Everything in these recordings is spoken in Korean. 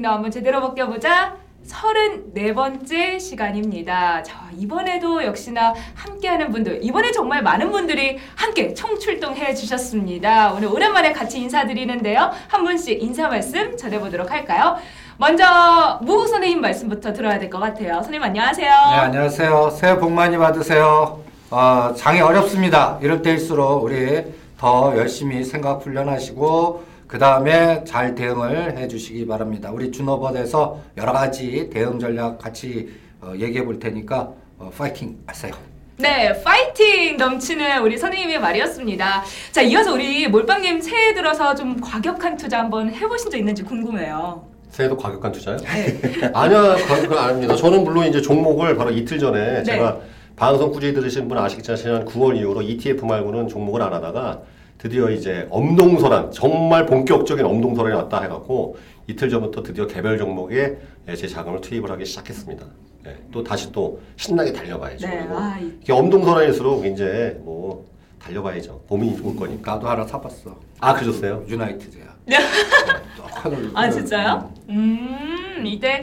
너 한번 제대로 벗겨보자. 34번째 시간입니다. 자, 이번에도 역시나 함께하는 분들, 이번에 정말 많은 분들이 함께 총출동해 주셨습니다. 오늘 오랜만에 같이 인사드리는데요. 한 분씩 인사 말씀 전해보도록 할까요? 먼저 무 선생님 말씀부터 들어야 될 것 같아요. 선생님 안녕하세요. 네, 안녕하세요. 새해 복 많이 받으세요. 어, 장이 어렵습니다. 이럴 때일수록 우리 더 열심히 생각 훈련하시고 그 다음에 잘 대응을 해 주시기 바랍니다. 우리 준호버드에서 여러 가지 대응 전략 같이 어, 얘기해 볼 테니까 어, 파이팅 하세요. 네, 파이팅 넘치는 우리 선생님의 말이었습니다. 자, 이어서 우리 몰빵님 새해 들어서 좀 과격한 투자 한번 해보신 적 있는지 궁금해요. 새해도 과격한 투자요? 네. 아니야, 그건 아닙니다. 저는 물론 이제 종목을 바로 이틀 전에 네. 제가 방송 꾸준히 들으신 분 아시겠지만 지난 9월 이후로 ETF 말고는 종목을 안 하다가 드디어 이제 엄동설한 정말 본격적인 엄동설한이 왔다 해갖고 이틀 전부터 드디어 개별 종목에 제 자금을 투입을 하기 시작했습니다. 네, 또 다시 또 신나게 달려봐야죠. 네, 아, 이- 이게 엄동설한일수록 이제 뭐 달려봐야죠. 봄이 올 거니까. 나도 하나 사봤어. 아 그러셨어요? 유나이티드야. 아, 진짜요? 음, 이때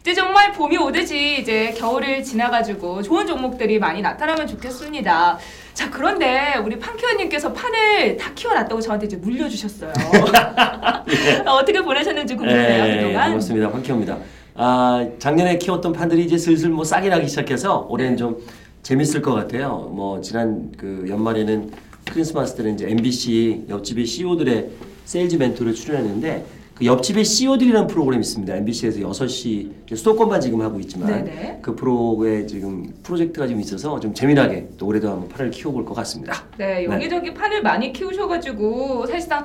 이제 정말 봄이 오듯이 이제 겨울을 지나가지고 좋은 종목들이 많이 나타나면 좋겠습니다. 자, 그런데 우리 판키원님께서 판을 다 키워놨다고 저한테 이제 물려주셨어요. 어떻게 보내셨는지 궁금해요, 네, 그동안. 고맙습니다. 황키호입니다. 아, 작년에 키웠던 판들이 이제 슬슬 뭐 싹이 나기 시작해서 올해는 좀 재밌을 것 같아요. 뭐 지난 그 연말에는 크리스마스 때는 이제 MBC 옆집의 CEO들의 세일즈 멘토로 출연했는데 그 옆집의 CEO들이라는 프로그램이 있습니다. MBC에서 6시 이제 수도권만 지금 하고 있지만 네네. 그 프로에 지금 프로젝트가 좀 있어서 좀 재미나게 또 올해도 한번 판을 키워볼 것 같습니다. 네, 여기저기 판을 많이 키우셔가지고 사실상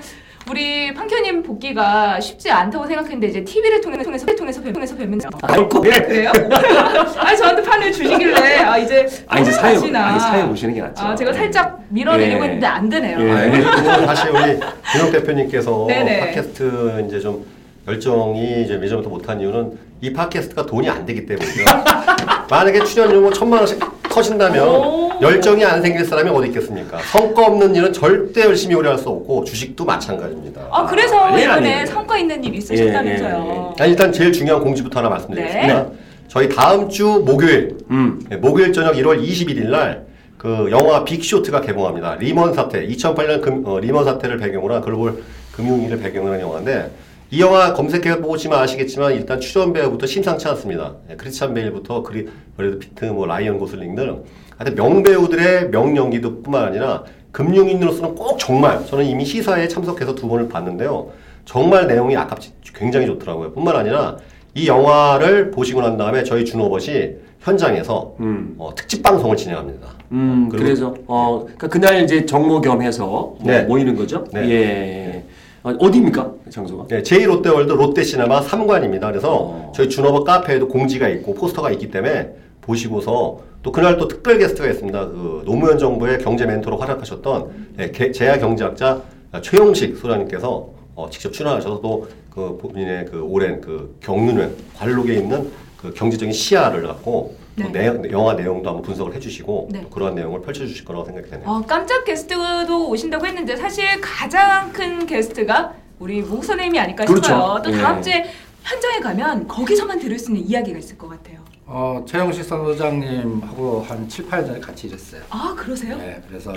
우리 판키원님 복귀가 쉽지 않다고 생각했는데 이제 TV를 통해서 통해서 통해서 뵈- 통해서 뵈면 아이고, 그래요? 아니 저한테 판을 주시길래 아 이제 아, 이제 사회, 하시나. 아, 사회 보시는 게 낫죠. 아 제가 살짝 밀어내려고 예. 했는데 안 되네요. 예. 아, 그리고 사실 우리 김영 대표님께서 네네. 팟캐스트 이제 좀 열정이 이제 예전부터 못한 이유는 이 팟캐스트가 돈이 안 되기 때문이죠. 만약에 출연료 뭐 천만 원씩 터진다면 오. 열정이 안 생길 사람이 어디 있겠습니까? 성과 없는 일은 절대 열심히 오래 할 수 없고 주식도 마찬가지입니다. 아 그래서 아니, 이번에 아니. 성과 있는 일 있으셨다면서요. 아, 일단 제일 중요한 공지부터 하나 말씀드리겠습니다. 저희 다음 주 목요일 음. 네, 목요일 저녁 1월 21일 날 그 영화 빅쇼트가 개봉합니다. 리먼 사태, 2008년 금, 어, 리먼 사태를 배경으로 한 글로벌 금융위기를 배경으로 한 영화인데 이 영화 검색해 보시면 아시겠지만 일단 출연 배우부터 심상치 않습니다. 네, 크리스찬 베일부터 그리, 브래드 피트, 뭐 라이언 고슬링 등 하여튼 명배우들의 명연기도뿐만 아니라 금융인으로서는 꼭 정말 저는 이미 시사회에 참석해서 두 번을 봤는데요. 정말 내용이 아깝지 굉장히 좋더라고요. 뿐만 아니라 이 영화를 보시고 난 다음에 저희 준호벗이 현장에서 음. 어, 특집 방송을 진행합니다. 음, 그래서 어, 그러니까 그날 이제 정모 겸해서 뭐 네. 모이는 거죠. 네. 예. 어, 어디입니까 장소가? 네, 제2롯데월드 롯데시네마 3관입니다. 그래서 어. 저희 준호벗 카페에도 공지가 있고 포스터가 있기 때문에 보시고서 또 그날 또 특별 게스트가 있습니다. 그 노무현 정부의 경제 멘토로 활약하셨던 예, 게- 제야 경제학자 최용식 소장님께서 어, 직접 출연하셔서 또그 본인의 그 오랜 그 경륜을 관록에 있는 그 경제적인 시야를 갖고 또 네. 내- 영화 내용도 한번 분석을 해주시고 네. 또 그러한 내용을 펼쳐주실 거라고 생각이 되네요. 어, 깜짝 게스트도 오신다고 했는데 사실 가장 큰 게스트가 우리 목 선생님이 아닐까 그렇죠. 싶어요. 또 다음 예. 주에 현장에 가면 거기서만 들을 수 있는 이야기가 있을 것 같아요. 어, 최영식 선소장님하고 한 7, 8년 전에 같이 일했어요. 아 그러세요? 네, 그래서 오.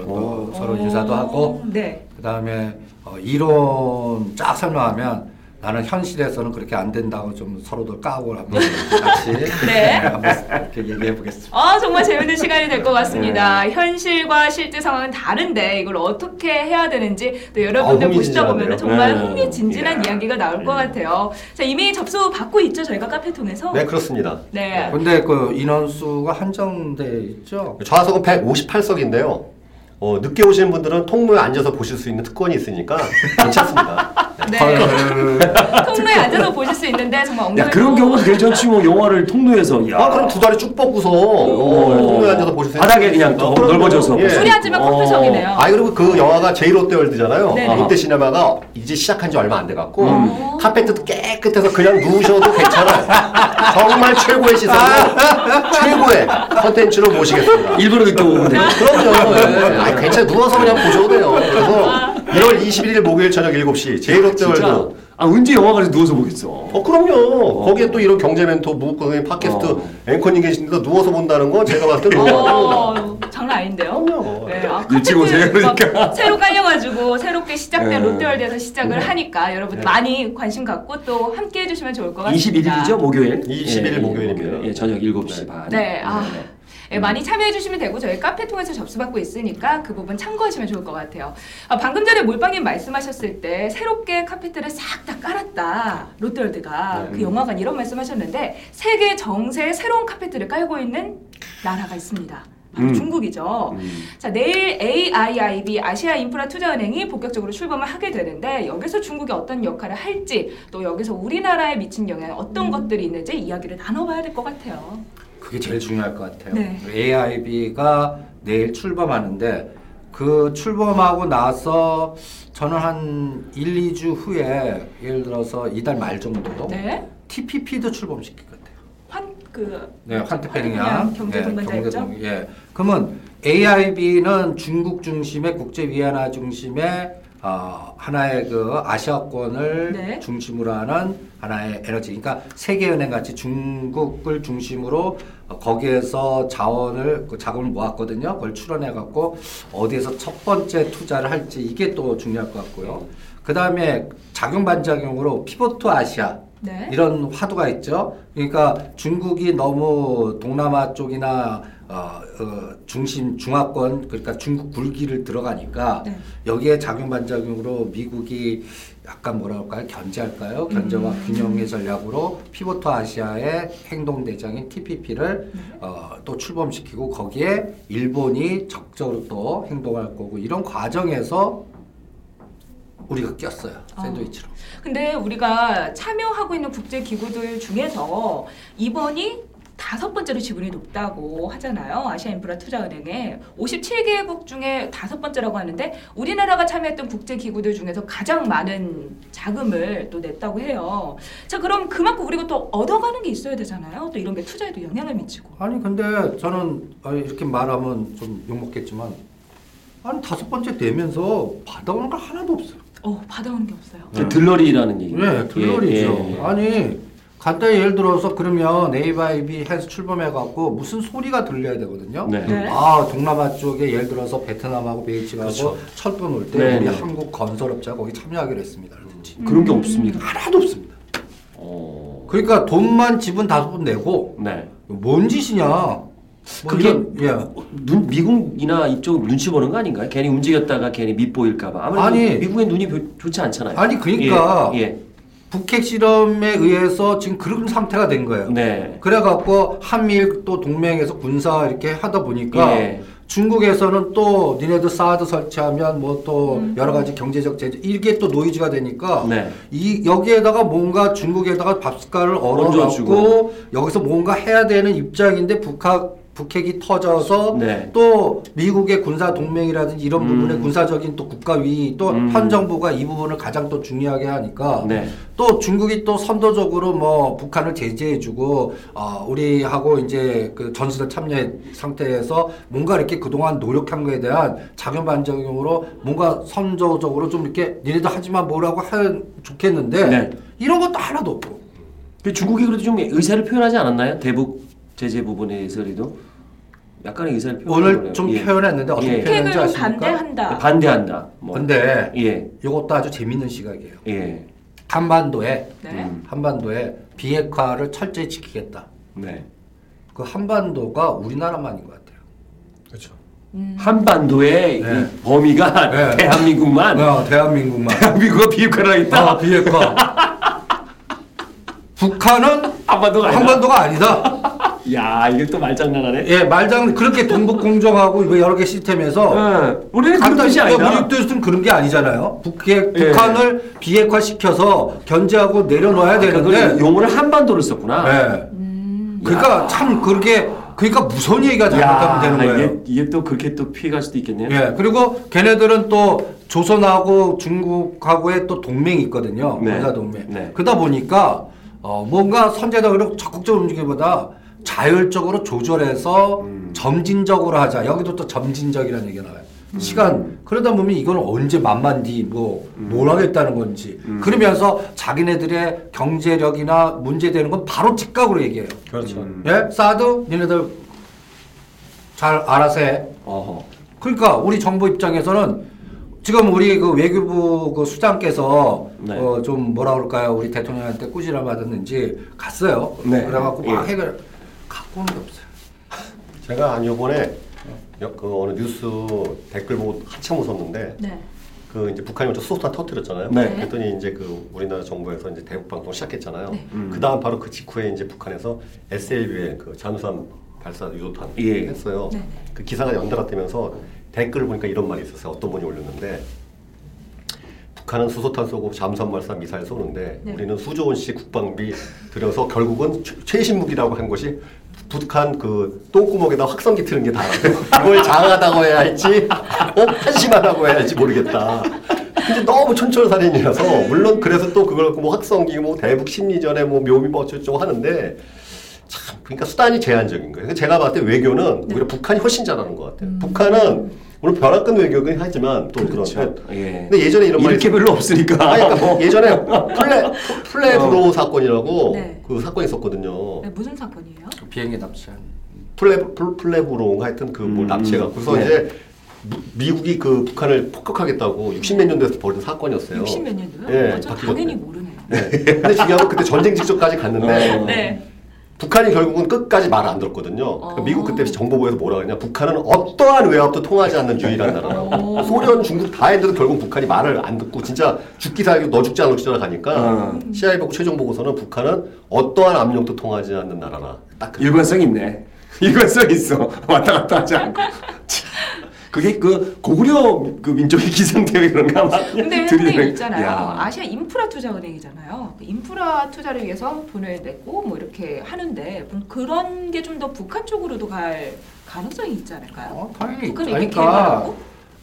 또 서로 어, 인사도 하고 네. 그 다음에 어, 이론 쫙 설명하면 나는 현실에서는 그렇게 안 된다고 좀 서로들 까고 한번 같이 네. 한번 이렇게 얘기해 보겠습니다. 아 정말 재밌는 시간이 될 것 같습니다. 현실과 실제 상황은 다른데 이걸 어떻게 해야 되는지 또 여러분들 아, 보시다 보면. 정말 네. 흥미진진한 이야. 이야기가 나올 것 같아요. 자 이미 접수 받고 있죠 저희가 카페 통해서. 네, 그렇습니다. 네. 근데 그 인원수가 한정돼 있죠. 좌석은 158석인데요. 어, 늦게 오시는 분들은 통로에 앉아서 보실 수 있는 특권이 있으니까 괜찮습니다. 네. 네. 헐. 통로에 앉아서 보실 수 있는데 정말 엉덩이 야 그런 경우는 괜찮지 뭐 영화를 통로에서 야. 아 그럼 두 다리 쭉 뻗고서 어, 통로에 앉아서 보실 수 바닥에 그냥 또. 넓어져서 예. 둘이 앉으면 어. 커플석이네요. 아 그리고 그 영화가 제이롯데월드잖아요. 네네. 롯데 시네마가 이제 시작한 지 얼마 안 돼갖고 음. 카페트도 깨끗해서 그냥 누우셔도 괜찮아요. 정말 최고의 시선으로 최고의 컨텐츠로 모시겠습니다. 일부러 늦게 오면 돼. 그럼요. 예. 아니, 괜찮아요. 누워서 그냥 보셔도 돼요. 그래서 1월 21일 목요일 저녁 7시 제2롯데월드 진짜. 아 언제 영화관에서 누워서 보겠어. 어 그럼요. 거기에 또 이런 경제 멘토 무국의 팟캐스트 어. 앵커님 계신데도 누워서 본다는 건 제가 봤을 때 너무 어, 장난 아닌데요? 그럼요. 네, 아, 일찍 오세요, 그러니까. 새로 깔려가지고 새롭게 시작된 네. 롯데월드에서 시작을 하니까 여러분 많이 관심 갖고 또 함께 해주시면 좋을 것 같습니다. 21일이죠 목요일. 21일 예, 목요일입니다. 예, 저녁 7시 반. 네, 아. 예, 많이 참여해 주시면 되고 저희 카페 통해서 접수받고 있으니까 그 부분 참고하시면 좋을 것 같아요. 아, 방금 전에 몰빵님 말씀하셨을 때 새롭게 카페트를 싹 다 깔았다 롯데월드가 네. 그 영화관 이런 말씀하셨는데 세계 정세 새로운 카페트를 깔고 있는 나라가 있습니다. 바로 음. 중국이죠. 음. 자 내일 AIIB 아시아 인프라 투자은행이 본격적으로 출범을 하게 되는데 여기서 중국이 어떤 역할을 할지 또 여기서 우리나라에 미친 영향 어떤 것들이 있는지 이야기를 나눠봐야 될 것 같아요. 그게 제일 중요할 것 같아요. 네. AIB가 내일 출범하는데 그 출범하고 나서 저는 한 1, 2주 후에 예를 들어서 이달 말 정도 네. TPP도 출범시킬 것 같아요. 환그 네, 환태평양 경제 동반자였죠. 경제동- 예. 그러면 AIB는 중국 중심의 국제 위안화 중심의 어, 하나의 그 아시아권을 네. 중심으로 하는 하나의 에너지. 그러니까 세계은행 같이 중국을 중심으로 어, 거기에서 자원을 그 자금을 모았거든요. 그걸 출원해 갖고 어디에서 첫 번째 투자를 할지 이게 또 중요할 것 같고요. 그 다음에 작용 반작용으로 피보트 아시아 네. 이런 화두가 있죠. 그러니까 중국이 너무 동남아 쪽이나 어, 어, 중심 중화권 그러니까 중국 굴기를 들어가니까 네. 여기에 작용 반작용으로 미국이 약간 뭐라 할까요? 견제할까요? 견제와 음. 균형의 전략으로 피보트 아시아의 행동 대장인 TPP를 네. 어, 또 출범시키고 거기에 일본이 적극적으로 또 행동할 거고 이런 과정에서 우리가 꼈어요. 어. 샌드위치로. 근데 우리가 참여하고 있는 국제 기구들 중에서 이번이 다섯 번째로 지분이 높다고 하잖아요. 아시아 인프라 투자은행에 57개국 중에 다섯 번째라고 하는데 우리나라가 참여했던 국제 기구들 중에서 가장 많은 자금을 또 냈다고 해요. 자, 그럼 그만큼 우리가 또 얻어가는 게 있어야 되잖아요. 또 이런 게 투자에도 영향을 미치고. 아니 근데 저는 아, 이렇게 말하면 좀 욕먹겠지만 아니 다섯 번째 되면서 받아오는 거 하나도 없어요. 어, 받아오는 게 없어요. 그 들러리라는 얘기. 네, 들러리죠. 예, 예. 아니 간단히 예를 들어서 그러면 네이바이비 해서 출범해갖고 무슨 소리가 들려야 되거든요. 네. 네. 아 동남아 쪽에 예를 들어서 베트남하고 베이징하고 그렇죠. 철도 놓을 때 네, 우리 네. 한국 건설업자가 거기 참여하기로 했습니다. 그렇지. 그런 게 없습니다. 하나도 없습니다. 어. 그러니까 돈만 지분 다섯 번 내고 네. 뭔 짓이냐? 뭐 그게 이런- 예. 눈 미국이나 이쪽 눈치 보는 거 아닌가요? 괜히 움직였다가 괜히 밑보일까봐. 아무래도 아니. 미국의 눈이 별- 좋지 않잖아요. 아니, 그러니까 예. 예. 북핵 실험에 의해서 지금 그런 상태가 된 거예요. 네. 그래갖고 한미일 또 동맹에서 군사 이렇게 하다 보니까 예. 중국에서는 또 니네들 사드 설치하면 뭐또 음. 여러 가지 경제적 제재 이게 또 노이즈가 되니까 네. 이 여기에다가 뭔가 중국에다가 밥숟갈을 얹어주고. 얼어갖고 여기서 뭔가 해야 되는 입장인데 북한 북핵이 터져서 네. 또 미국의 군사 동맹이라든지 이런 음. 부분에 군사적인 또 국가위 또 음. 현 정부가 이 부분을 가장 또 중요하게 하니까 네. 또 중국이 또 선도적으로 뭐 북한을 제재해주고 어, 우리하고 이제 그 전술에 참여 상태에서 뭔가 이렇게 그동안 노력한 거에 대한 작용 반작용으로 뭔가 선조적으로 좀 이렇게 니네도 하지만 뭐라고 하면 좋겠는데 네. 이런 것도 하나도 없고 그 중국이 그래도 좀 의사를 표현하지 않았나요? 대북 제재 부분에서도 약간의 의사를 표현. 오늘 좀 표현했는데 어떻게 예. 표현했는지 아십니까? 반대한다. 반대한다. 뭐. 근데 예. 이것도 아주 재밌는 시각이에요. 예. 한반도에 네. 음. 한반도에 비핵화를 철저히 지키겠다. 네. 그 한반도가 우리나라만인 것 같아요. 그렇죠. 음. 한반도의 네. 이 범위가 네. 대한민국만 어, 대한민국만. 대한민국과 비핵화를 하겠다. 아, 비핵화. 북한은 한반도가 아니다. 한반도가 아니다. 야 이게 또 말장난하네. 예, 말장 그렇게 동북 공정하고 이거 여러 개 시스템에서 예, 우리는 그런 뜻이 아니다. 우리 뜻은 그런 게 아니잖아요. 북핵, 예. 북한을 비핵화 시켜서 견제하고 내려놓아야 그러니까 되는데 용어를 한반도를 썼구나. 예. 그러니까 참 그렇게 그러니까 무서운 얘기가 잘못하면 되는 거예요. 이게, 이게 또 그렇게 또 피해갈 수도 있겠네요. 예. 그리고 걔네들은 또 조선하고 중국하고의 또 동맹이 있거든요. 네. 군사 동맹. 네. 그러다 보니까 어 뭔가 선제적으로 적극적으로 움직이기보다 자율적으로 조절해서 음. 점진적으로 하자. 여기도 또 점진적이라는 얘기가 나와요. 시간 그러다 보면 이건 언제 만만 뒤뭐 음. 뭘 하겠다는 건지 그러면서 자기네들의 경제력이나 문제되는 건 바로 즉각으로 얘기해요. 그렇죠. 음. 예, 사드 니네들 잘 알아서 해. 어허. 그러니까 우리 정부 입장에서는 지금 우리 그 외교부 그 수장께서 네. 어 좀 뭐라 그럴까요? 우리 대통령한테 꾸지람 받았는지 갔어요. 네. 그래갖고 막 예. 해결 갖고 오는 게 없어요. 제가 한 요번에 여- 그 어느 뉴스 댓글 보고 한참 웃었는데 네. 그 이제 북한이 먼저 수소탄 터뜨렸잖아요. 네. 그랬더니 이제 그 우리나라 정부에서 이제 대북 방송 시작했잖아요. 네. 음. 그 다음 바로 그 직후에 이제 북한에서 SLB의 그 잠수함 발사 유도탄 예. 했어요. 네. 그 기사가 연달아 뜨면서 댓글을 보니까 이런 말이 있었어요. 어떤 분이 올렸는데 북한은 수소탄 쏘고 잠수함 발사 미사일 쏘는데 네. 우리는 수조 원씩 국방비 들여서 결국은 최- 최신 무기라고 한 것이 북한 그 똥구멍에다 확성기 트는 게 다라고 그걸 장하다고 해야 할지 어? 한심하다고 해야 할지 모르겠다. 근데 너무 촌철살인이라서 물론 그래서 또 그걸 뭐 확성기 뭐 대북 심리전에 뭐 묘미 뭐 어쩌고 하는데 참 그러니까 수단이 제한적인 거예요. 제가 봤을 때 외교는 네. 오히려 북한이 훨씬 잘하는 것 같아요. 음. 북한은 물론 벼락끝 외교긴 하지만 또 그렇죠. 그런 예. 근데 예전에 이런 말이 이렇게 별로 없으니까. 아니, 그러니까 예전에 플레 푸에블로 사건이라고 네. 그 사건이 있었거든요. 네, 무슨 사건이에요? 그 비행기 납치한. 플레 플- 푸에블로 하여튼 그뭐 음. 납치해갖고 그래서 네. 이제 무- 미국이 그 북한을 폭격하겠다고 60몇 년대에서 벌인 사건이었어요. 60몇 년도요? 예, 어, 저 바뀌었대. 당연히 모르네요. 네. 근데 중요한 건 그때 전쟁 직전까지 갔는데 어. 네. 북한이 결국은 끝까지 말안 들었거든요. 그러니까 어. 미국 그때 정보부에서 뭐라 그랬냐. 북한은 어떠한 외압도 통하지 않는 유일한 나라라고. 어. 소련, 중국 다 했는데도 결국 북한이 말을 안 듣고 진짜 죽기 살기 너 죽고 나 죽자 가니까 어. CIA 보고 최종 보고서는 북한은 어떠한 압력도 통하지 않는 나라라. 딱 그. 일관성 있네. 일관성 있어. 왔다 갔다 하지 않고. 그게 그 고구려 그 민족의 기상대회 그런가 막 근데 들이대는- 선생님 있잖아요. 야. 아시아 인프라 투자 은행이잖아요. 그 인프라 투자를 위해서 돈을 내고 뭐 이렇게 하는데 그런 게 좀 더 북한 쪽으로도 갈 가능성이 있지 않을까요? 어, 당연히 북한이 있죠. 이렇게 그러니까, 개발하고?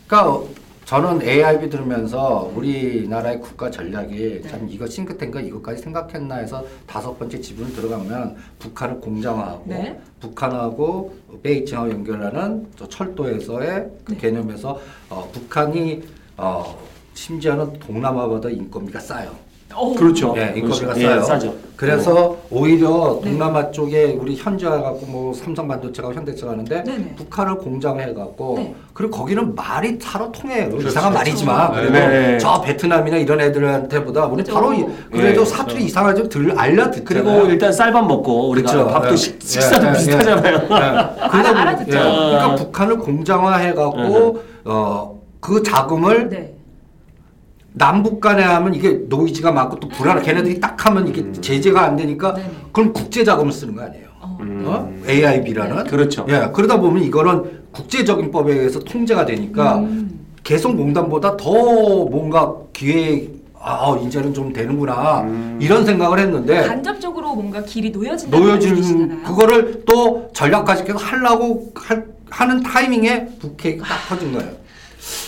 그러니까 저는 AIB 들으면서 우리나라의 국가 전략이 네. 참 이거 싱크탱크 이것까지 생각했나 해서 다섯 번째 지분 들어가면 북한을 공장화하고 네. 북한하고 베이징하고 연결하는 저 철도에서의 그 네. 개념에서 어, 북한이 어, 심지어는 동남아보다 인건비가 싸요. 어. 그렇죠. 예, 인건비가 그렇죠. 싸요. 예, 싸죠. 그래서 오히려 네. 동남아 쪽에 우리 현지화 갖고 뭐 삼성 반도체가 현대차 가는데 네네. 북한을 공장해 갖고 네. 그리고 거기는 말이 타로 통해요. 그렇죠. 이상한 말이지만 네. 그래도 네. 저 베트남이나 이런 애들한테보다 우리 그렇죠. 바로 이- 그래도 네. 사투리 이상하게 좀 알려 듣잖아요. 그리고 일단 쌀밥 먹고 우리가 그쵸. 밥도 예. 식, 식사도 예, 예, 비슷하잖아요. 예. 그러다 알아듣죠. 그러니까 북한을 공장화해 갖고 어, 그 자금을 네. 남북 간에 하면 이게 노이즈가 많고 또 불안해. 걔네들이 딱 하면 이게 제재가 안 되니까 네네. 그럼 국제 자금을 쓰는 거 아니에요. 어. 음. 어? AIB라는 그렇죠. 예, 그러다 보면 이거는 국제적인 법에 의해서 통제가 되니까 음. 개성공단보다 더 뭔가 기획 아 이제는 좀 되는구나 음. 이런 생각을 했는데 간접적으로 뭔가 길이 놓여진다. 놓여지는 그거를 또 전략가지께서 하려고 할- 하는 타이밍에 북핵이 딱 터진 거예요.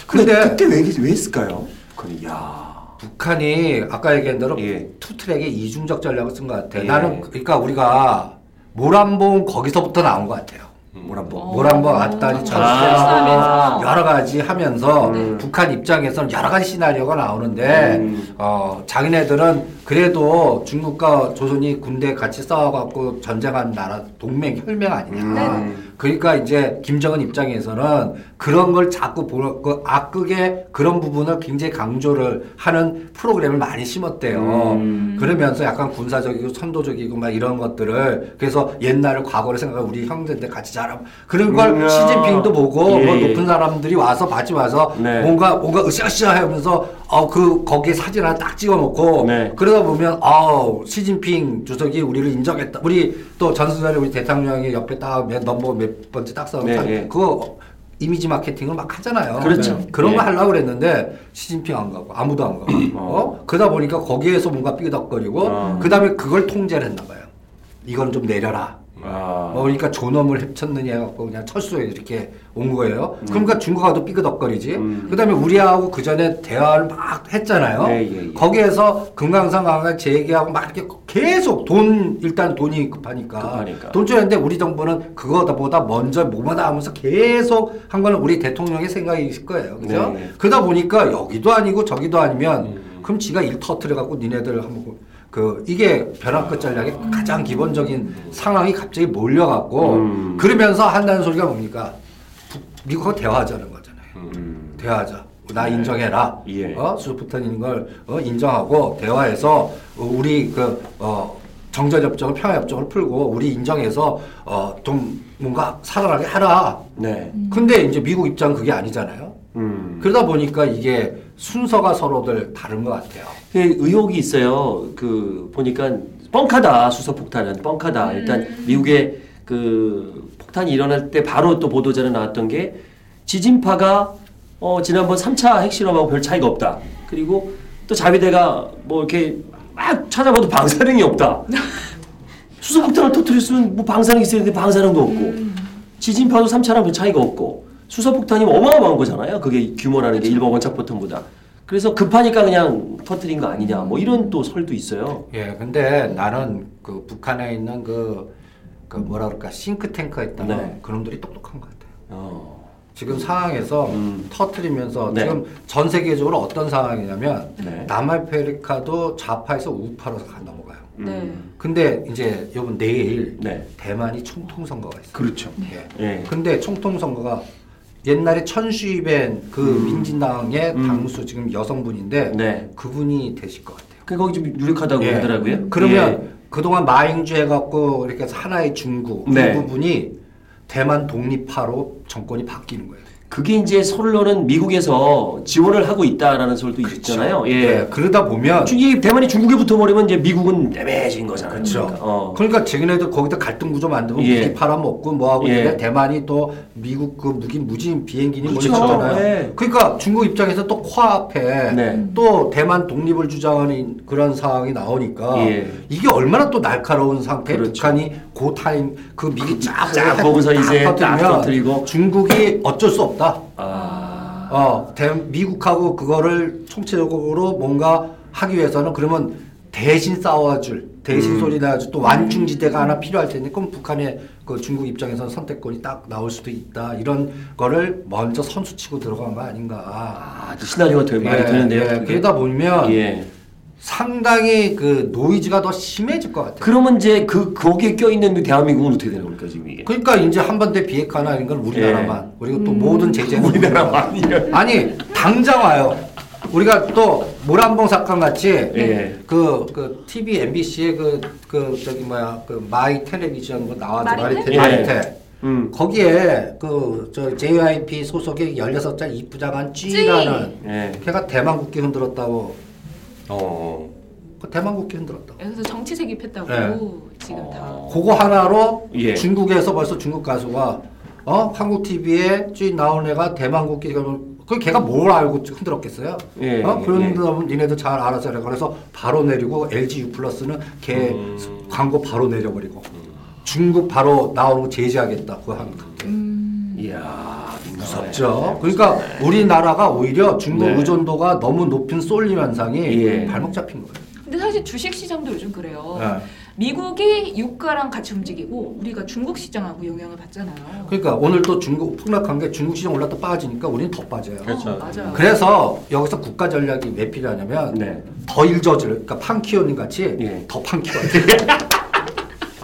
근데 근데 그때 왜, 왜 했을까요? 그, 야. 북한이 아까 얘기한 대로 예. 투트랙에 이중적 전략을 쓴 것 같아. 예. 나는 그러니까 우리가 모란봉 거기서부터 나온 것 같아요. 모란봉, 어. 모란봉 왔다니 아. 철수하면서 여러 가지 하면서 음. 북한 입장에서는 여러 가지 시나리오가 나오는데 음. 어 자기네들은 그래도 중국과 조선이 군대 같이 싸워갖고 전쟁한 나라 동맹 혈맹 아니냐. 음. 그러니까 이제 김정은 입장에서는 그런 걸 자꾸 보는 그 악극의 그런 부분을 굉장히 강조를 하는 프로그램을 많이 심었대요. 음. 그러면서 약간 군사적이고 선도적이고 막 이런 것들을 그래서 옛날을 과거를 생각하고 우리 형제인데 같이 자라 그런 걸 음, 시진핑도 보고 예, 뭐 예. 높은 사람들이 와서 같이 와서 네. 뭔가 뭔가 으쌰으쌰 하면서 어 그 거기에 사진 하나 딱 찍어 놓고 네. 그러다 보면 아 시진핑 주석이 우리를 인정했다. 우리 또 전수자리 우리 대통령이 옆에 딱 몇 넘버 몇 번째 딱 써놓고 네, 네. 그거 이미지 마케팅을 막 하잖아요. 그렇죠. 네. 그런 예. 거 하려고 그랬는데 시진핑 안 가고 아무도 안 가고 어? 그러다 보니까 거기에서 뭔가 삐덕거리고 어. 그다음에 그걸 통제를 했나 봐요. 이건 좀 내려라. 아. 뭐 그러니까 존엄을 합쳤느냐 해갖고 그냥 철수에 이렇게 온 거예요. 음. 그러니까 중국하고도 삐그덕거리지. 그다음에 우리하고 그 전에 대화를 막 했잖아요. 예, 예, 예. 거기에서 금강산 강을 재개하고 막 이렇게 계속 돈 일단 돈이 급하니까, 급하니까. 돈 줘야는데 우리 정부는 그거보다 먼저 뭐마다 하면서 계속 한 거는 우리 대통령의 생각이실 거예요. 그죠? 네, 네. 그러다 보니까 여기도 아니고 저기도 아니면 음. 그럼 지가 일 터트려 갖고 니네들 한번 그 이게 벼랑 끝 전략의 가장 기본적인 상황이 갑자기 몰려 갖고 음. 그러면서 한다는 소리가 뭡니까? 북- 미국하고 대화하자는 거잖아요. 음. 대화하자. 나 인정해라. 예. 어? 있는 걸 어? 인정하고 대화해서 어, 우리 그 어, 정전 협정을 평화 협정을 풀고 우리 인정해서 어, 좀 뭔가 살아나게 하라. 네. 근데 이제 미국 입장 그게 아니잖아요. 음. 그러다 보니까 이게 순서가 서로들 다른 것 같아요. 그 의혹이 있어요. 그 보니까 뻥카다 수소 폭탄은 뻥카다. 일단 미국의 그 폭탄이 일어날 때 바로 또 보도자료 나왔던 게 지진파가 어 지난번 3차 핵실험하고 별 차이가 없다. 그리고 또 자위대가 뭐 이렇게 막 찾아봐도 방사능이 없다. 수소 폭탄을 터뜨릴 수는 뭐 방사능이 있어야 되는데 방사능도 없고 지진파도 3차랑 별 차이가 없고 수소 폭탄이 어마어마한 거잖아요. 그게 규모라는 게 일본 원착 포탄보다. 그래서 급하니까 그냥 터뜨린 거 아니냐. 뭐 이런 또 설도 있어요. 예, 근데 나는 그 북한에 있는 그, 그 뭐라 그럴까 싱크탱크가 있다면 네. 그놈들이 똑똑한 것 같아요. 어. 지금 상황에서 음. 터트리면서 네. 지금 전 세계적으로 어떤 상황이냐면 네. 남아프리카도 좌파에서 우파로 넘어가요. 네. 근데 이제 요번 내일 네. 대만이 총통 선거가 있어요. 그렇죠. 예. 예. 근데 총통 선거가 옛날에 천슈이벤 그 민진당의 당수 지금 여성분인데 음. 네. 그분이 되실 것 같아요. 그 거기 좀 유력하다고 예. 하더라고요. 그러면 그동안 마잉주 해갖고 이렇게 해서 하나의 중국 네. 이 부분이 대만 독립파로 정권이 바뀌는 거예요. 그게 이제 설로는 미국에서 지원을 하고 있다라는 설도 있잖아요. 예. 네, 그러다 보면 중- 이 대만이 중국에 붙어버리면 이제 미국은 애매해진 거잖아요. 그렇죠. 그러니까. 어. 그러니까 지금네들 거기다 갈등 구조 만들고 예. 무기 팔아먹고 뭐하고 예. 대만이 또 미국 그 무기 무진 비행기니 뭐 그렇죠. 있잖아요. 예. 그러니까 중국 입장에서 또 코앞에 네. 또 대만 독립을 주장하는 그런 상황이 나오니까 예. 이게 얼마나 또 날카로운 상태 그렇죠. 북한이 그 타임 그 미기 쫙쫙 보고서 이제 딱 터뜨리고. 중국이 어쩔 수 없다. 아. 어, 대, 미국하고 그거를 총체적으로 뭔가 하기 위해서는 그러면 대신 싸워줄, 대신 음. 소리 내줄 또 완충지대가 하나 필요할 텐데 그럼 북한의 그 중국 입장에서는 선택권이 딱 나올 수도 있다. 이런 거를 먼저 선수치고 들어간 거 아닌가. 아, 시나리오가 되, 많이 예, 되는데요. 예, 그게. 그러다 보면 예. 상당히 그 노이즈가 더 심해질 것 같아요. 그러면 이제 그 거기에 껴 있는 대한민국은 어떻게 되는 겁니까 지금 이게? 그러니까 이제 한반도의 비핵화나 이런 건 우리나라만 그리고 또 모든 제재는 예. 우리나라만 이런. 아니 당장 봐요. 우리가 또 모란봉 사건 같이 예. 그, 그 TV MBC의 그, 그 저기 뭐야 그 마이 텔레비전 뭐 나왔죠 마리텔? 예. 마리텔 음. 거기에 그 저 JYP 소속의 16살 이부장한 G라는 예. 걔가 대만 국기 흔들었다고 어. 그 대만 국기 흔들었다. 여기서 정치 세입했다고 네. 지금 다. 어. 그거 하나로 예. 중국에서 벌써 중국 가수가 어 한국 TV에 쭉 나온 애가 대만 국기 그 걔가 뭘 알고 흔들었겠어요? 예, 어 예, 그런 니네도 잘 알아서 그래. 그래서 바로 내리고 LG U 플러스는 걔 음. 광고 바로 내려버리고 중국 바로 나오는 거 제재하겠다 그 한. 음. 이야 무섭죠. 그러니까 우리나라가 오히려 중국 네. 의존도가 너무 높은 쏠림 현상이 예. 발목 잡힌 거예요. 근데 사실 주식 시장도 요즘 그래요. 예. 미국이 유가랑 같이 움직이고 우리가 중국 시장하고 영향을 받잖아요. 그러니까 오늘 또 중국 폭락한 게 중국 시장 올랐다 빠지니까 우리는 더 빠져요. 그렇죠. 어, 맞아요. 그래서 여기서 국가 전략이 왜 필요하냐면 네. 더 일저질 그러니까 판키오님 같이 예. 더 판키오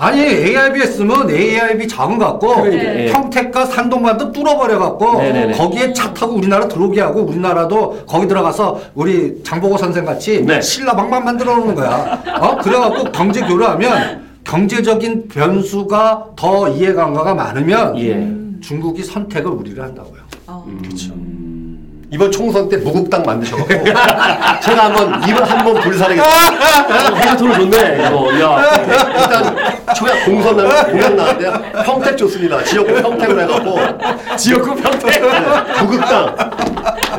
아니 AIB에 쓰면 AIB 자금 갖고 그러니까, 예. 평택과 산동반도 뚫어버려 갖고 네네네. 거기에 차 타고 우리나라 들어오게 하고 우리나라도 거기 들어가서 우리 장보고 선생 같이 네. 신라 방방 만들어 놓는 거야. 어 그래갖고 경제 교류하면 경제적인 변수가 더 이해관계가 많으면 예. 음. 중국이 선택을 우리를 한다고요. 어. 그렇죠. 이번 총선 때 무국당 만드셔갖고 제가 한번 이번 한번 불사르겠습니다. 해저토로 좋네. 이거. 야. 일단 초야 공선 나 공약 나왔는데요. 평택 좋습니다. 지역구 평택을 해갖고 지역구 평택. 무국당.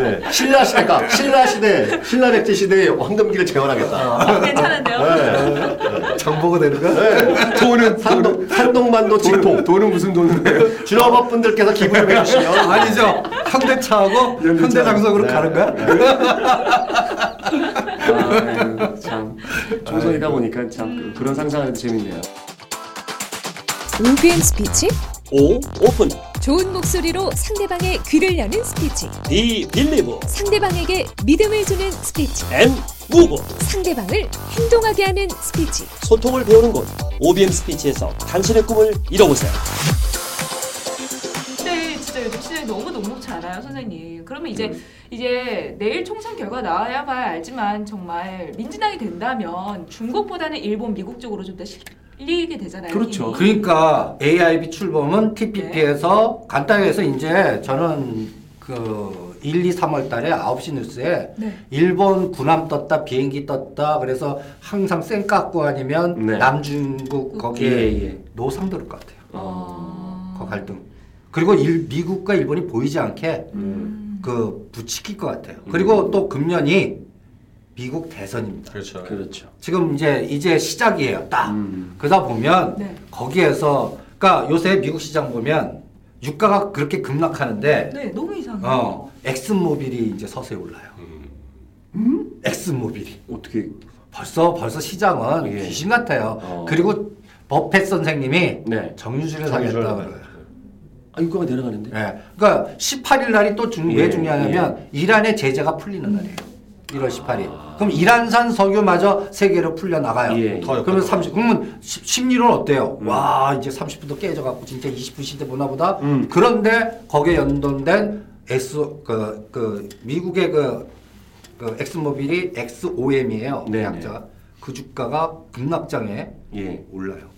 네. 신라 시대, 그러니까 신라 시대, 신라 백제 시대의 황금기를 재현하겠다. 어, 괜찮은데요? 네. 정보가 되는 거야? 네. 돈은 산동, 산동만도 직통. 돈은 무슨 돈인데요? 준업업 분들께서 기부를 해주시면 아니죠. 현대차하고 현대장성으로 네. 가는 거야? 아유, 참 총선이다 보니까 참 그- 그런 상상하는 재밌네요. OBM 스피치? O. Open 좋은 목소리로 상대방의 귀를 여는 스피치. B. Believe 상대방에게 믿음을 주는 스피치. M. Move 상대방을 행동하게 하는 스피치. 소통을 배우는 곳 OBM 스피치에서 당신의 꿈을 이뤄보세요 네, 진짜 요즘 시대에 너무 녹록지 않아요, 선생님. 그러면 이제 음. 이제 내일 총선 결과 나와야 봐야 알지만 정말 민주당이 된다면 중국보다는 일본, 미국 쪽으로 좀 더 실 리게 되잖아요. 그렇죠. 힘이. 그러니까 AIB 출범은 TPP에서 간단히 해서 이제 저는 그 1, 2, 3월 달에 9시 뉴스에 네. 일본 군함 떴다, 비행기 떴다, 그래서 항상 쌩깎고 아니면 네. 남중국 거기에 예, 예. 노상 들을 것 같아요. 어... 그 갈등. 그리고 일, 미국과 일본이 보이지 않게 음. 그 부추길 것 같아요. 그리고 또 금년이 미국 대선입니다. 그렇죠. 그렇죠. 지금 이제 이제 시작이에요. 딱. 음. 그러다 보면 네. 거기에서 그러니까 요새 미국 시장 보면 유가가 그렇게 급락하는데 네, 너무 이상해요. 어 엑슨모빌이 이제 서서히 올라요. 음? 엑슨모빌이 어떻게 벌써 벌써 시장은 예. 귀신 같아요. 어. 그리고 버펫 선생님이 네. 정유주를 정유주를 사겠다. 그래요. 아 유가가 내려가는데? 예. 그러니까 18일 날이 또 중, 왜 예, 중요하냐면 이란의 제재가 풀리는 날이에요. 1월 18일. 그럼 이란산 석유마저 세계로 풀려 나가요. 예. 더 그러면 역할. 30 그러면 시- 심리는 어때요? 와 이제 30분도 깨져 갖고 진짜 20분 시대 보나 보다. 음. 그런데 거기에 연동된 S 그, 그 미국의 그, 그 엑스모빌이 XOM이에요. 네, 약자가 그 주가가 급락장에 예. 올라요.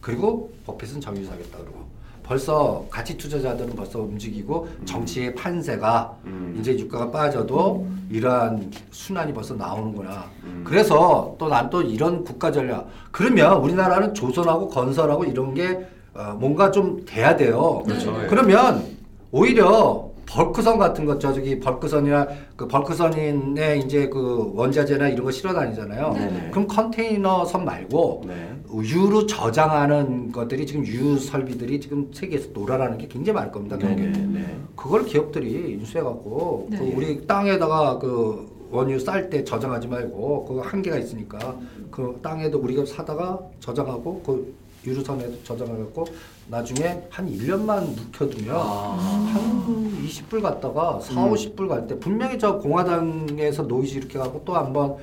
그리고 버핏은 정유 사겠다 그러고 벌써 가치 투자자들은 벌써 움직이고 정치의 판세가 음. 이제 유가가 빠져도 이러한 순환이 벌써 나오는구나. 음. 그래서 또 난 또 이런 국가 전략. 그러면 우리나라는 조선하고 건설하고 이런 게 어, 뭔가 좀 돼야 돼요. 그렇죠, 예. 그러면 오히려 벌크선 같은 것, 저 저기 벌크선이나 그 벌크선인의 이제 그 원자재나 이런 거 실어 다니잖아요. 네네. 그럼 컨테이너 선 말고 네. 유로 저장하는 것들이 지금 유 설비들이 지금 세계에서 놀아나는 게 굉장히 많을 겁니다. 게. 네. 네. 그걸 기업들이 인수해 갖고 네. 그 우리 땅에다가 그 원유 쌀 때 저장하지 말고 그거 한계가 있으니까 그 땅에도 우리가 사다가 저장하고 그 유류선에도 저장해갖고 나중에 한 1년만 묵혀두면 아. 한 20불 갔다가 4, 음. 50불 갈 때 분명히 저 공화당에서 노이즈 이렇게 하고 또 한번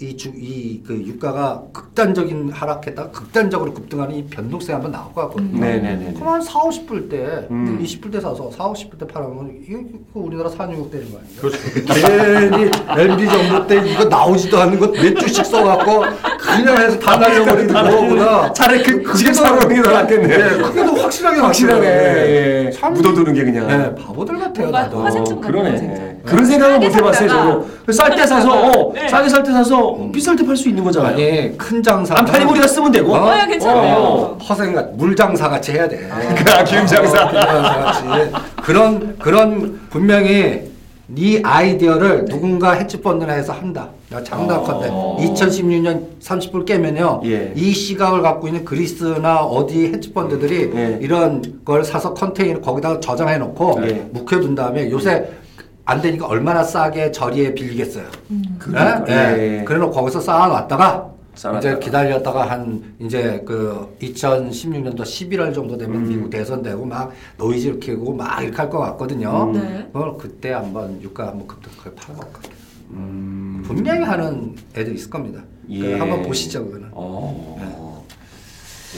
이주이그 유가가 극단적인 하락했다가 극단적으로 급등하는 이 변동성이 한번 나올 것 같거든요. 네네네. 그럼 한 4, 50불 때, 음. 20불 때 사서 4, 50불 때 팔아면 이거 이거 우리나라 산유국 되는 거 아니에요? 그렇죠. 괜히 MB 정부 때 이거 나오지도 않는 거몇 주씩 써갖고 그냥 해서 다 날려버리는 거보다 차라리 그 지금 더- 상황이 더 낫겠네. 예, 그게 더 확실하게 확실하네. 예. 참- 묻어두는 게 그냥. 네, 바보들 같아요. 나도. 화살촉 같은. 그러네. 그런 생각은 못 싸게 해봤어요, 저도. 쌀때 사서, 어, 네. 싸게 살 때 사서 비쌀 때 팔 수 있는 거잖아요. 아니 큰 장사. 안 팔리면 우리가 쓰면 되고. 어? 어, 괜찮네요. 어. 허생가 물장사 같이 해야 돼. 아, 김장사. 물장사 같이. 그런 그런 분명히 네 아이디어를 누군가 헤지펀드나 해서 한다. 장담컨대 어. 2016년 30불 깨면요. 예. 이 시각을 갖고 있는 그리스나 어디 헤지펀드들이 예. 이런 걸 사서 컨테이너 거기다가 저장해 놓고 예. 묵혀둔 다음에 요새 안 되니까 얼마나 싸게 저리에 빌리겠어요. 그러니까. 예? 예. 예. 그래놓고 거기서 쌓아놨다가 쌓아놨다가. 이제 기다렸다가 한 이제 그 2016년도 11월 정도 되면 음. 미국 대선되고 막 노이즈를 켜고 막 이렇게 할 것 같거든요. 음. 네. 그걸 그때 한번 유가 한번 급등하게 거예요. 음. 분명히 하는 애들 있을 겁니다. 예. 그 한번 보시죠 그거는. 어.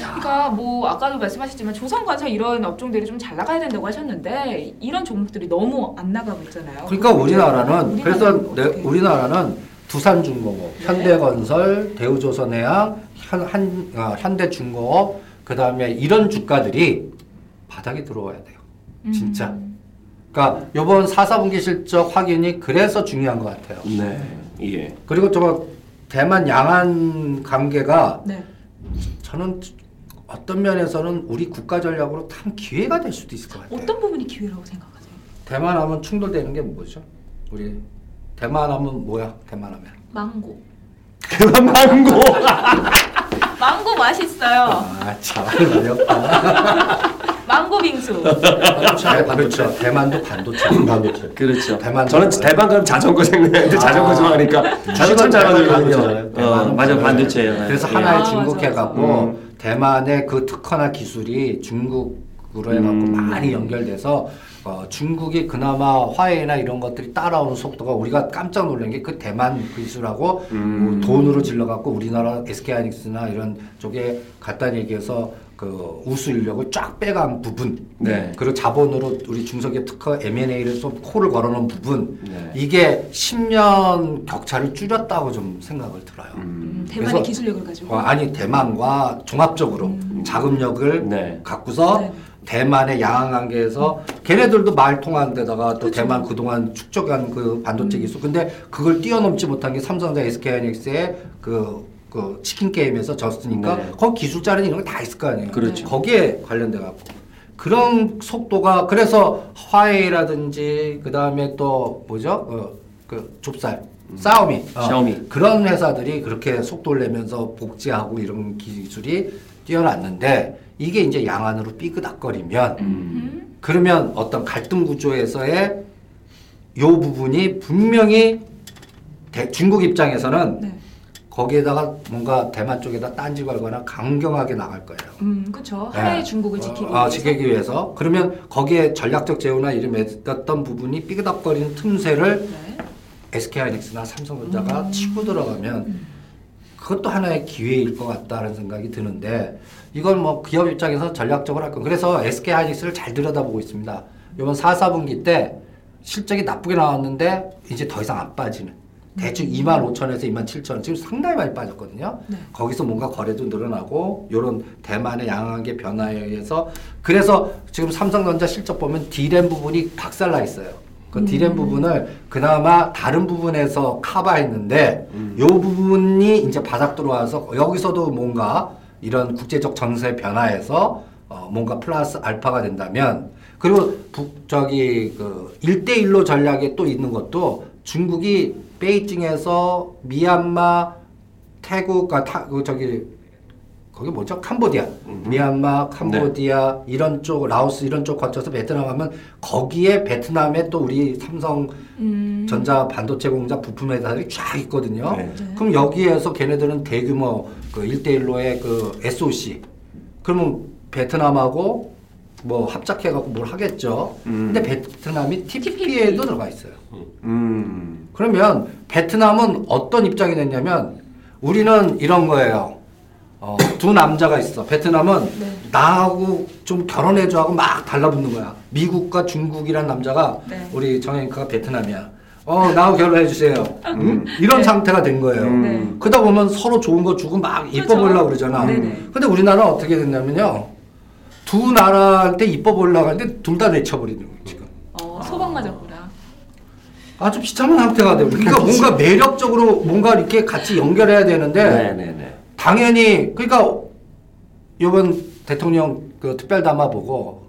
그러니까 뭐 아까도 말씀하셨지만 조선관사 이런 업종들이 좀 잘 나가야 된다고 하셨는데 이런 종목들이 너무 안 나가고 있잖아요. 그러니까 우리나라는 그래서 내, 우리나라는 두산중공업, 네. 현대건설, 대우조선해양, 현, 한, 아, 현대중공업, 그 다음에 이런 주가들이 바닥에 들어와야 돼요. 진짜. 음. 그러니까 이번 4, 4분기 실적 확인이 그래서 중요한 것 같아요. 네. 예. 그리고 저 대만 양안 관계가 네. 저는 어떤 면에서는 우리 국가 전략으로 참 기회가 될 수도 있을 것 같아요. 어떤 부분이 기회라고 생각하세요? 대만 하면 충돌되는 게 뭐죠? 우리 대만 하면 뭐야? 대만 하면 망고. 대만 망고. 망고 맛있어요. 아참 어렵다. 망고 빙수. 네, 그렇죠. 대만도 반도체. 반도체. 그렇죠. 대만 저는 대만 가면 자전거 생각나는데 자전거 좋아하니까 자전거 잘 만들거든요. 반도체잖아요. 어, 대만은 맞아 그거예요. 반도체예요. 그래서 예. 하나의 아, 중국 맞아, 해갖고 음. 대만의 그 특허나 기술이 중국으로 해갖고 음. 많이 연결돼서 어, 중국이 그나마 화웨이나 이런 것들이 따라오는 속도가 우리가 깜짝 놀란 게 그 대만 기술하고 음. 어, 돈으로 질러갖고 우리나라 SK하이닉스나 이런 쪽에 갖다 얘기해서 그 우수 인력을 쫙 빼간 부분 네. 그리고 자본으로 우리 중소기업 특허 M&A를 좀 코를 걸어놓은 부분 네. 이게 10년 격차를 줄였다고 좀 생각을 들어요. 음, 대만의 그래서- 기술력을 가지고. 어, 아니 대만과 종합적으로 자금력을 네. 갖고서 네. 대만의 양안 관계에서 걔네들도 말 통하는 데다가 또 그렇죠. 대만 그동안 축적한 그 반도체 음. 기술 근데 그걸 뛰어넘지 못한 게 삼성과 SK하이닉스의 그, 그 치킨 게임에서 졌으니까 네. 거기 기술 자료는 이런 거 다 있을 거 아니에요. 그렇죠. 거기에 관련돼 갖고 그런 속도가 그래서 화웨이라든지 그 다음에 또 뭐죠? 어, 그 좁쌀. 싸우미, 어, 음. 샤오미. 그런 회사들이 그렇게 속도를 내면서 복제하고 이런 기술이 뛰어났는데 이게 이제 양안으로 삐그덕거리면 음. 그러면 어떤 갈등 구조에서의 요 부분이 분명히 대- 중국 입장에서는 네. 거기에다가 뭔가 대만 쪽에다 딴지 걸거나 강경하게 나갈 거예요. 음, 그렇죠. 하나의 네. 중국을 지키기 어, 위해서. 어, 지키기 위해서. 그러면 거기에 전략적 제휴나 이런 맺었던 부분이 삐그덕거리는 틈새를 네. SK하이닉스나 삼성전자가 음. 치고 들어가면 그것도 하나의 기회일 것 같다는 생각이 드는데 이건 뭐 기업 입장에서 전략적으로 할 건. 그래서 SK하이닉스를 잘 들여다보고 있습니다. 이번 4, 4분기 때 실적이 나쁘게 나왔는데 이제 더 이상 안 빠지는. 대충 2만 5천에서 2만 7천 지금 상당히 많이 빠졌거든요. 네. 거기서 뭔가 거래도 늘어나고 이런 대만의 양황의 변화에 의해서 그래서 지금 삼성전자 실적 보면 D램 부분이 박살나 있어요. 그 D램 부분을 그나마 다른 부분에서 커버했는데 요 부분이 이제 바닥 들어와서 여기서도 뭔가 이런 국제적 정세 변화에서 어 뭔가 플러스 알파가 된다면 그리고 북 저기 그 1대1로 전략에 또 있는 것도 중국이 베이징에서 미얀마 태국 아 타, 그 저기 거기 뭐죠? 캄보디아, 미얀마, 캄보디아 이런 쪽, 라오스 이런 쪽 거쳐서 베트남 가면 거기에 베트남에 또 우리 삼성 음. 전자 반도체 공장 부품 회사들이 쫙 있거든요. 네. 네. 그럼 여기에서 걔네들은 대규모 그 1대1로의 그 SOC. 그러면 베트남하고 뭐 합작해갖고 뭘 하겠죠. 음. 근데 베트남이 TPP에도 들어가 있어요. 음. 그러면 베트남은 어떤 입장이 됐냐면 우리는 이런 거예요. 어, 두 남자가 있어. 베트남은 네. 나하고 좀 결혼해줘 하고 막 달라붙는 거야. 미국과 중국이란 남자가 네. 우리 정혜니까 베트남이야. 어, 나하고 결혼해주세요. 응? 이런 네. 상태가 된 거예요. 음. 네. 그러다 보면 서로 좋은 거 주고 막 이뻐. 보려고 그러잖아. 네네. 근데 우리나라는 어떻게 됐냐면요. 두 나라한테 이뻐 보려고 하는데 둘 다 내쳐버리는 맞았구나. 아주 비참한 상태가 돼요. 그러니까 뭔가 매력적으로 뭔가 이렇게 같이 연결해야 되는데 네네네. 당연히 그러니까 이번 대통령 그 특별 담화 보고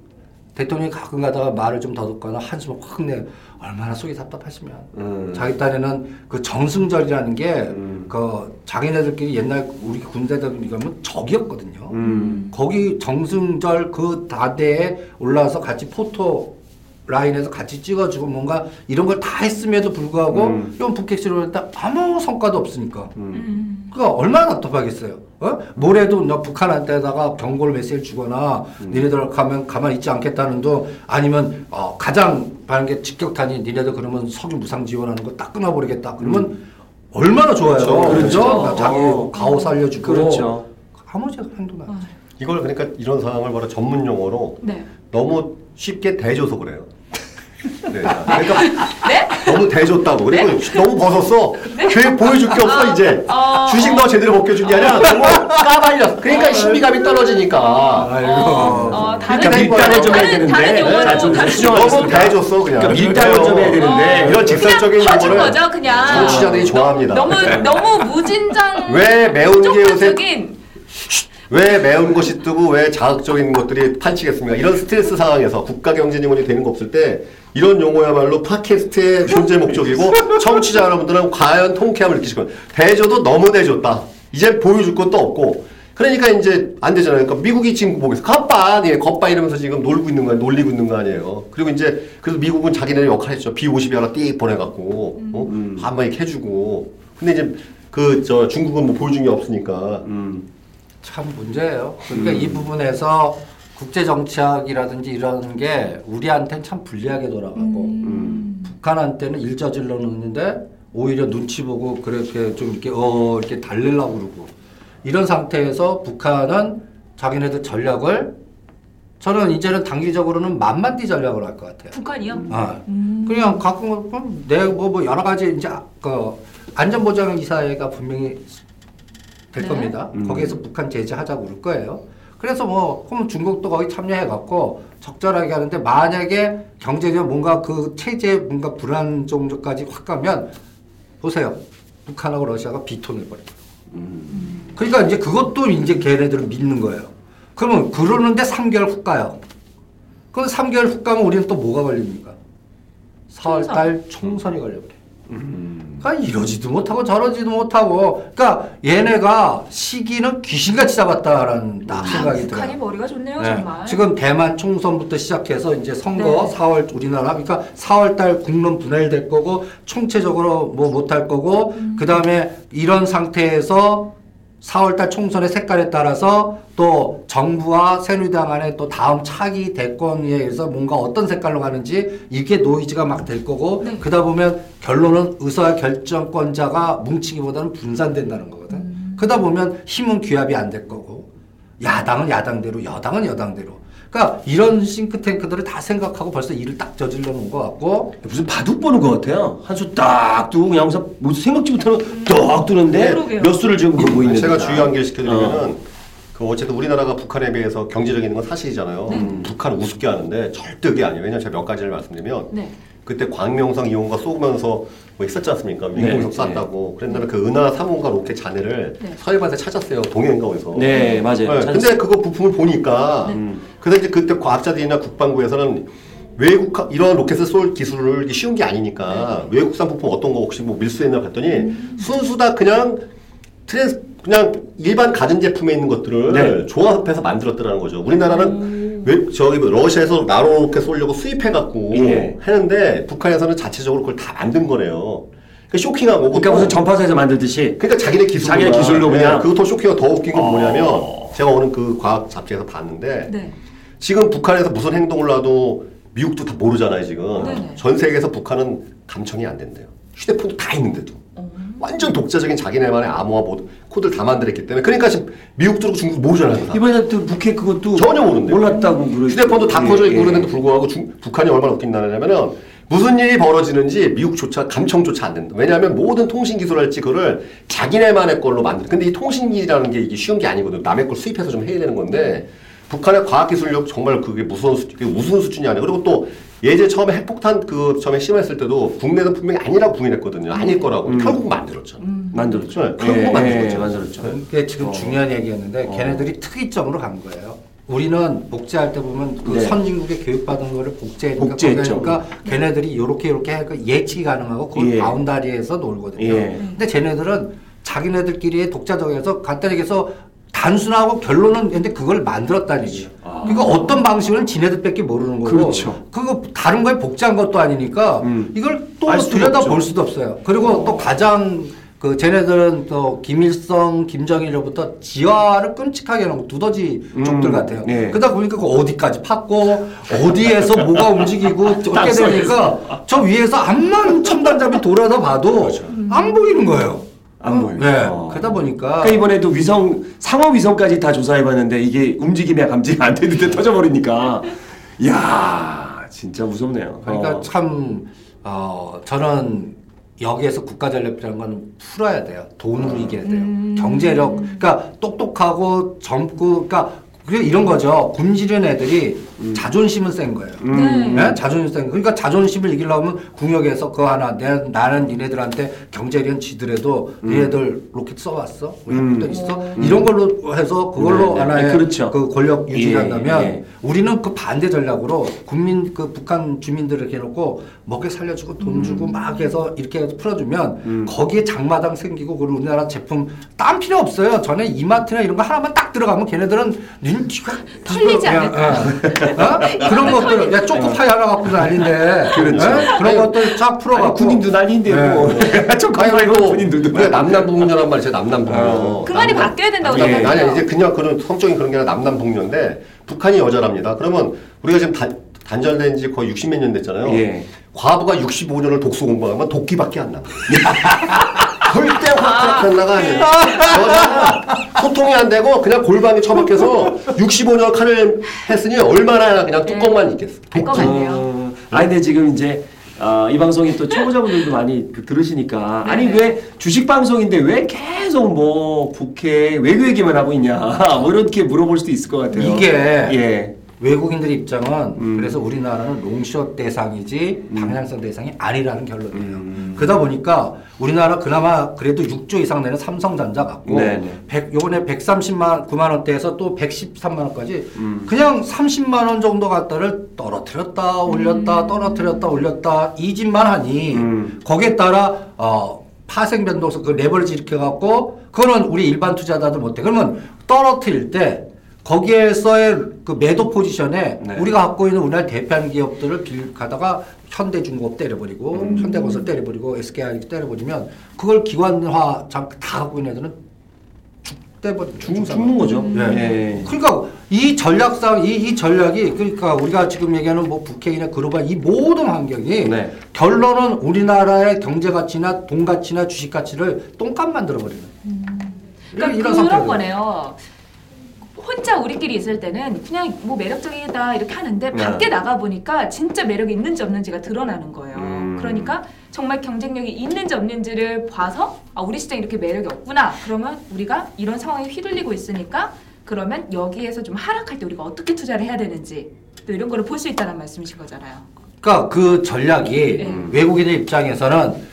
대통령이 가끔 가다가 말을 좀더 듣거나 한숨을 확 내. 얼마나 속이 답답하시면. 음. 자기 딴에는 그 정승절이라는 게 음. 그 자기네들끼리 옛날 우리 군대들 이거면 적이었거든요. 음. 거기 정승절 그 다대에 올라와서 같이 포토 라인에서 같이 찍어주고 뭔가 이런 걸 다 했음에도 불구하고 음. 이런 북핵실로 했다 아무 성과도 없으니까 음. 그가 얼마나 답답하겠어요. 어? 뭐래도 너 북한한테다가 경고를 메시지를 주거나 음. 니네들 가면 가만히 있지 않겠다는 도 아니면 어, 가장 바른 게 직격탄이 니네들 그러면 석유 무상 지원하는 거 딱 끊어버리겠다. 그러면 얼마나 좋아요. 그렇죠. 그렇죠. 자기 어. 가오 살려주고 그렇죠. 아무 제 행동 안 해. 아, 이걸 그러니까 이런 상황을 바로 전문 용어로 네. 너무 쉽게 대줘서 그래요. 네. 그러니까 네? 너무 대줬다고 그리고 너무 벗었어. 걔 보여줄 게 없어 이제. 어. 주식 너 제대로 벗겨준 게 아니라 너무 까발렸어. 그러니까 신비감이 떨어지니까. 아이고. 어, 다른 그러니까 밀당을 좀 해야 다른- 다른 되는데 용어로 자, 좀 다른 수정하겠습니다. 너무 대줬어 그냥. 그러니까 밀당을 좀 해야 되는데 이런 직설적인 그냥 퍼준 용어를 거죠, 그냥. 정치자들이 좋아합니다. 너무 너무 무진장 왜 매운 게 요새 쪽팔적인 왜 매운 것이 뜨고 왜 자극적인 것들이 판치겠습니까? 이런 스트레스 상황에서 국가 경제지원이 되는 거 없을 때 이런 용어야말로 팟캐스트의 존재 목적이고 청취자 여러분들은 과연 통쾌함을 느끼실 거예요. 대줘도 너무 대줬다. 이제 보여줄 것도 없고 그러니까 이제 안 되잖아요. 그러니까 미국이 지금 보겠어. 겉바, 예, 겉바 이러면서 지금 놀고 있는 거, 놀리고 있는 거 아니에요. 그리고 이제 그래서 미국은 자기네 역할 했죠. B50이 하나 띡 보내갖고 어? 한번 이렇게 해주고. 근데 이제 그 저 중국은 뭐 보여준 게 없으니까 음. 참 문제예요. 그러니까 이 부분에서 국제 정치학이라든지 이런 게 우리한테는 참 불리하게 돌아가고 북한한테는 일 저질러 놓는데 오히려 눈치 보고 그렇게 좀 이렇게 어 이렇게 달래려고 그러고 이런 상태에서 북한은 자기네들 전략을 저는 이제는 단기적으로는 만만디 전략을 할 것 같아요. 북한이요? 아, 그냥 갖고 내뭐 뭐 여러 가지 이제 그 안전보장 이사회가 분명히 될 네. 겁니다. 음. 거기에서 북한 제재하자고 그럴 거예요. 그래서 뭐 그럼 중국도 거기 참여해 갖고 적절하게 하는데 만약에 경제적 뭔가 그 체제 뭔가 불안 정도까지 확 가면 보세요. 북한하고 러시아가 비통해 버려요. 그러니까 이제 그것도 이제 걔네들은 믿는 거예요. 그러면 그러는데 3개월 후 가요. 그럼 3개월 후 가면 우리는 또 뭐가 걸립니까? 4월 달 총선이 걸려버려요. 그러니까 이러지도 못하고 저러지도 못하고 그러니까 얘네가 시기는 귀신같이 잡았다라는 딱 생각이 들어요. 북한이 머리가 좋네요, 네. 정말. 지금 대만 총선부터 시작해서 이제 선거 네. 4월 우리나라 그러니까 4월 달 국론 분할될 거고 총체적으로 뭐 못할 거고 음. 그 다음에 이런 상태에서 4월 달 총선의 색깔에 따라서 또 정부와 새누리당 간에 또 다음 차기 대권에 의해서 뭔가 어떤 색깔로 가는지 이게 노이즈가 막 될 거고 네. 그러다 보면 결론은 의사 결정권자가 뭉치기보다는 분산된다는 거거든. 음. 그러다 보면 힘은 규합이 안 될 거고 야당은 야당대로 여당은 여당대로 그러니까 이런 싱크탱크들을 다 생각하고 벌써 일을 딱 저질러 놓은 것 같고 무슨 바둑 보는 것 같아요. 한 수 딱 두고 그냥 항상 뭐 생각지 못하는 떡 두는데 그러게요. 몇 수를 지금 보고 있는. 제가 거다. 주의 한개를 시켜드리면은 어. 그 어쨌든 우리나라가 북한에 비해서 경제적인 건 사실이잖아요. 북한은 우습게 하는데 절대 그게 아니에요. 왜냐면 제가 몇 가지를 말씀드리면 네. 그때 광명성 이용과 쏘면서 뭐 있었지 않습니까? 네, 인공석 네. 쐈다고. 그런 다음에 그 은하 3호가 로켓 잔해를 네. 서해반에 찾았어요. 동해인가 어디서. 네 맞아요. 네. 근데 그거 부품을 보니까 음. 그래서 이제 그때 과학자들이나 국방부에서는 외국 하- 이런 로켓을 쏠 기술을 쉬운 게 아니니까 외국산 부품 어떤 거 혹시 뭐 밀수했나 봤더니 순수 다 그냥 트랜스 그냥 일반 가전 제품에 있는 것들을 네. 조합해서 만들었더라는 거죠. 우리나라는 왜 저기 뭐 러시아에서 나로 로켓 쏠려고 수입해 갖고 예. 하는데 북한에서는 자체적으로 그걸 다 만든 거래요. 그 쇼킹하고 그러니까 무슨 전파사에서 만들듯이 그러니까 자기네 기술로 자기네 기술로 그냥. 그리고 더 쇼킹하고 더 웃긴 건 어. 뭐냐면 제가 오늘 그 과학 잡지에서 봤는데 네. 지금 북한에서 무슨 행동을 하도 미국도 다 모르잖아요 지금 네네. 전 세계에서 북한은 감청이 안 된대요 휴대폰도 다 있는데도 어. 완전 독자적인 자기네만의 암호화 모드 코드를 다 만들었기 때문에 그러니까 지금 미국도 그렇고 중국도 모르잖아요. 이번에 또 북해 그것도 전혀 모른대요. 몰랐다고 그러 휴대폰도 다 예, 퍼져 예. 있고 그러는데도 불구하고 중- 북한이 얼마나 웃긴 나라냐면은 무슨 일이 벌어지는지 미국조차 감청조차 안 된다. 왜냐하면 모든 통신 기술할지 그거를 자기네만의 걸로 만들. 근데 이 통신기라는 게 이게 쉬운 게 아니거든. 남의 걸 수입해서 좀 해야 되는 건데 북한의 과학기술력 정말 그게 무서운 수, 그게 우스운 수준이 아니야. 그리고 또 예제 처음에 핵폭탄 그 처음에 심했을 때도 국내는 분명히 아니라고 부인했거든요. 아닐 거라고. 음. 결국 만들었죠. 만들었죠. 네, 결국 만들었죠. 만들었죠. 그게 지금 어. 중요한 얘기였는데 어. 걔네들이 특이점으로 간 거예요. 우리는 복제할 때 보면 그 네. 선진국에 교육받은 거를 복제하니까 복제했죠. 그러니까 걔네들이 요렇게 요렇게 하니까 예측이 가능하고 그 예. 바운다리에서 놀거든요. 예. 근데 쟤네들은 자기네들끼리 독자적에서 간단히 얘기해서 단순하고 결론은 근데 그걸 만들었다는 얘기예요. 아. 그러니까 어떤 방식은 지네들밖에 모르는 거고 그렇죠. 그거 다른 거에 복제한 것도 아니니까 음. 이걸 또 들여다. 볼 수도 없어요. 그리고 또 가장 그 쟤네들은 또 김일성, 김정일로부터 지화를 끔찍하게 하는 두더지 음, 족들 같아요. 예. 그러다 보니까 그 어디까지 팠고 어디에서 뭐가 움직이고 어떻게. 되니까 저 위에서 암만 첨단잡이 돌아다 봐도 안 보이는 거예요. 안 보여요. 네. 어. 그러다 보니까 그러니까 이번에도 위성 상어 위성까지 다 조사해봤는데 이게 움직임이 감지가 안 되는데 터져버리니까 야 진짜 무섭네요. 그러니까 어. 참 어, 저는 여기에서 국가 전략이라는 건 풀어야 돼요. 돈으로 이겨야 돼요. 음. 경제력, 그러니까 똑똑하고 젊고, 그러니까 그게 이런 거죠. 굶주린 애들이 자존심은 센 거예요. 음. 네? 자존심 센 거. 그러니까 자존심을 이기려면 궁역에서 그거 하나. 내, 나는 니네들한테 경제력 지더라도 니네들 로켓 써봤어? 왜 음. 또 있어? 이런 걸로 해서 그걸로 네, 네. 하나의 네, 그렇죠. 그 권력 예, 유지한다면 예. 우리는 그 반대 전략으로 국민 그 북한 주민들을 이렇게 해놓고 먹여 살려주고 돈 음. 주고 막 해서 이렇게 해서 풀어주면 거기에 장마당 생기고 그리고 우리나라 제품 딴 필요 없어요. 전에 이마트나 이런 거 하나만 딱 들어가면 걔네들은 눈치가 털리지 야, 않을까? 어? 어? 그런 것들 야 초코파이 하나 갖고 난리인데 그렇죠. 어? 그런 것들 쫙 풀어갖고 군인도 난리인데 네. 뭐. 그리고 군인들도 우리가 남남북녀란 말이 있어요. 남남북녀. 그 말이 남남- 바뀌어야 된다고 예, 생각해요. 아니 이제 그냥 그런 성적인 그런 게 아니라 남남북녀인데 북한이 여자랍니다. 그러면 우리가 지금 단, 단절된 지 거의 60 몇 년 됐잖아요. 예. 과부가 65년을 독서 공부하면 도끼밖에 안 나. 절대 확 나가 아니에요. 여자가 소통이 안 되고 그냥 골방에 처박혀서 65년 칼을 했으니 얼마나 그냥 뚜껑만 있겠어. 알것 독재. 같네요. 어, 아니 근데 지금 이제 어, 이 방송이 또 초보자분들도 많이 그 들으시니까 아니 네. 왜 주식 방송인데 왜 계속 뭐 국회 외교 얘기만 하고 있냐 뭐 이렇게 물어볼 수도 있을 것 같아요. 이게 예. 외국인들 입장은 음. 그래서 우리나라는 롱숏 대상이지 방향성 대상이 아니라는 결론이에요. 음. 그러다 보니까 우리나라 그나마 그래도 6조 이상 내는 삼성전자 갖고 네네. 100, 요번에 130만 9만 원대에서 또 113만 원까지 음. 그냥 30만 원 정도 갖다를 떨어뜨렸다 올렸다 떨어뜨렸다 올렸다 이 짓만 하니 음. 거기에 따라 어 파생 변동성 그 레버리지 이렇게 갖고 그거는 우리 일반 투자자들 못해. 그러면 떨어뜨릴 때 거기에서의 그 매도 포지션에 네. 우리가 갖고 있는 우리나라 대표하는 기업들을 빌 가다가 현대중공업 때려버리고 음. 현대건설 때려버리고 SKI 때려버리면 그걸 기관화 잠- 다 갖고 있는 애들은 죽대버리 죽, 죽는 거죠. 네. 예. 그러니까 이 전략상 이, 이 전략이 그러니까 우리가 지금 얘기하는 뭐 북핵이나 글로벌 이 모든 환경이 네. 결론은 우리나라의 경제 가치나 돈 가치나 주식 가치를 똥값 만들어 버리는. 그러니까 이런 그런. 거네요. 혼자 우리끼리 있을 때는 그냥 뭐 매력적이다 이렇게 하는데 네. 밖에 나가 보니까 진짜 매력이 있는지 없는지가 드러나는 거예요. 음. 그러니까 정말 경쟁력이 있는지 없는지를 봐서 아 우리 시장 이렇게 매력이 없구나. 그러면 우리가 이런 상황에 휘둘리고 있으니까 그러면 여기에서 좀 하락할 때 우리가 어떻게 투자를 해야 되는지 또 이런 거를 볼 수 있다는 말씀이신 거잖아요. 그러니까 그 전략이 네. 외국인의 입장에서는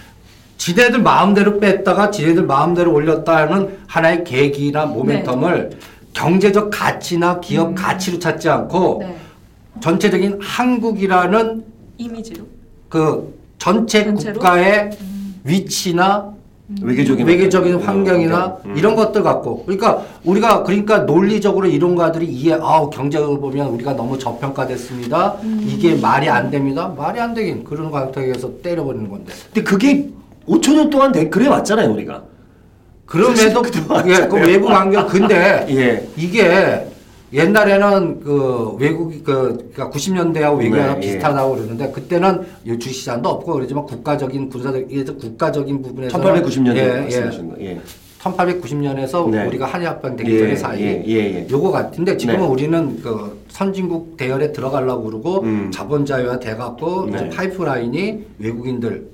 지네들 마음대로 뺐다가 지네들 마음대로 올렸다는 하나의 계기나 모멘텀을 경제적 가치나 기업 음. 가치로 찾지 않고 네. 전체적인 한국이라는 이미지로. 그 전체 전체로? 국가의 위치나 외교적인 외교적인 어떤 환경이나 음. 이런 것들 갖고 그러니까 우리가 그러니까 논리적으로 이론가들이 이해 아우 경제를 보면 우리가 너무 저평가됐습니다 이게 말이 안 됩니다 말이 안 되긴 그런 과정에서 때려버리는 건데 근데 그게 5천 년 동안 돼- 그래 왔잖아요 우리가. 그럼에도 예, 그. 외부 환경 근데 예. 이게 옛날에는 그 외국이 그 그러니까 90년대하고 외교가 네, 비슷하다고 그러는데 그때는 이 주식시장도 없고 그러지만 국가적인 군사적 이게 국가적인 부분에서 1890년대 예, 예. 말씀하신 거. 예. 1890년에서 네. 우리가 한일합방 되기 예, 전에 사이 예, 예, 예. 요거 같은데 지금은 네. 우리는 그 선진국 대열에 들어가려고 그러고 음. 자본 자유화 돼갖고 네. 파이프라인이 외국인들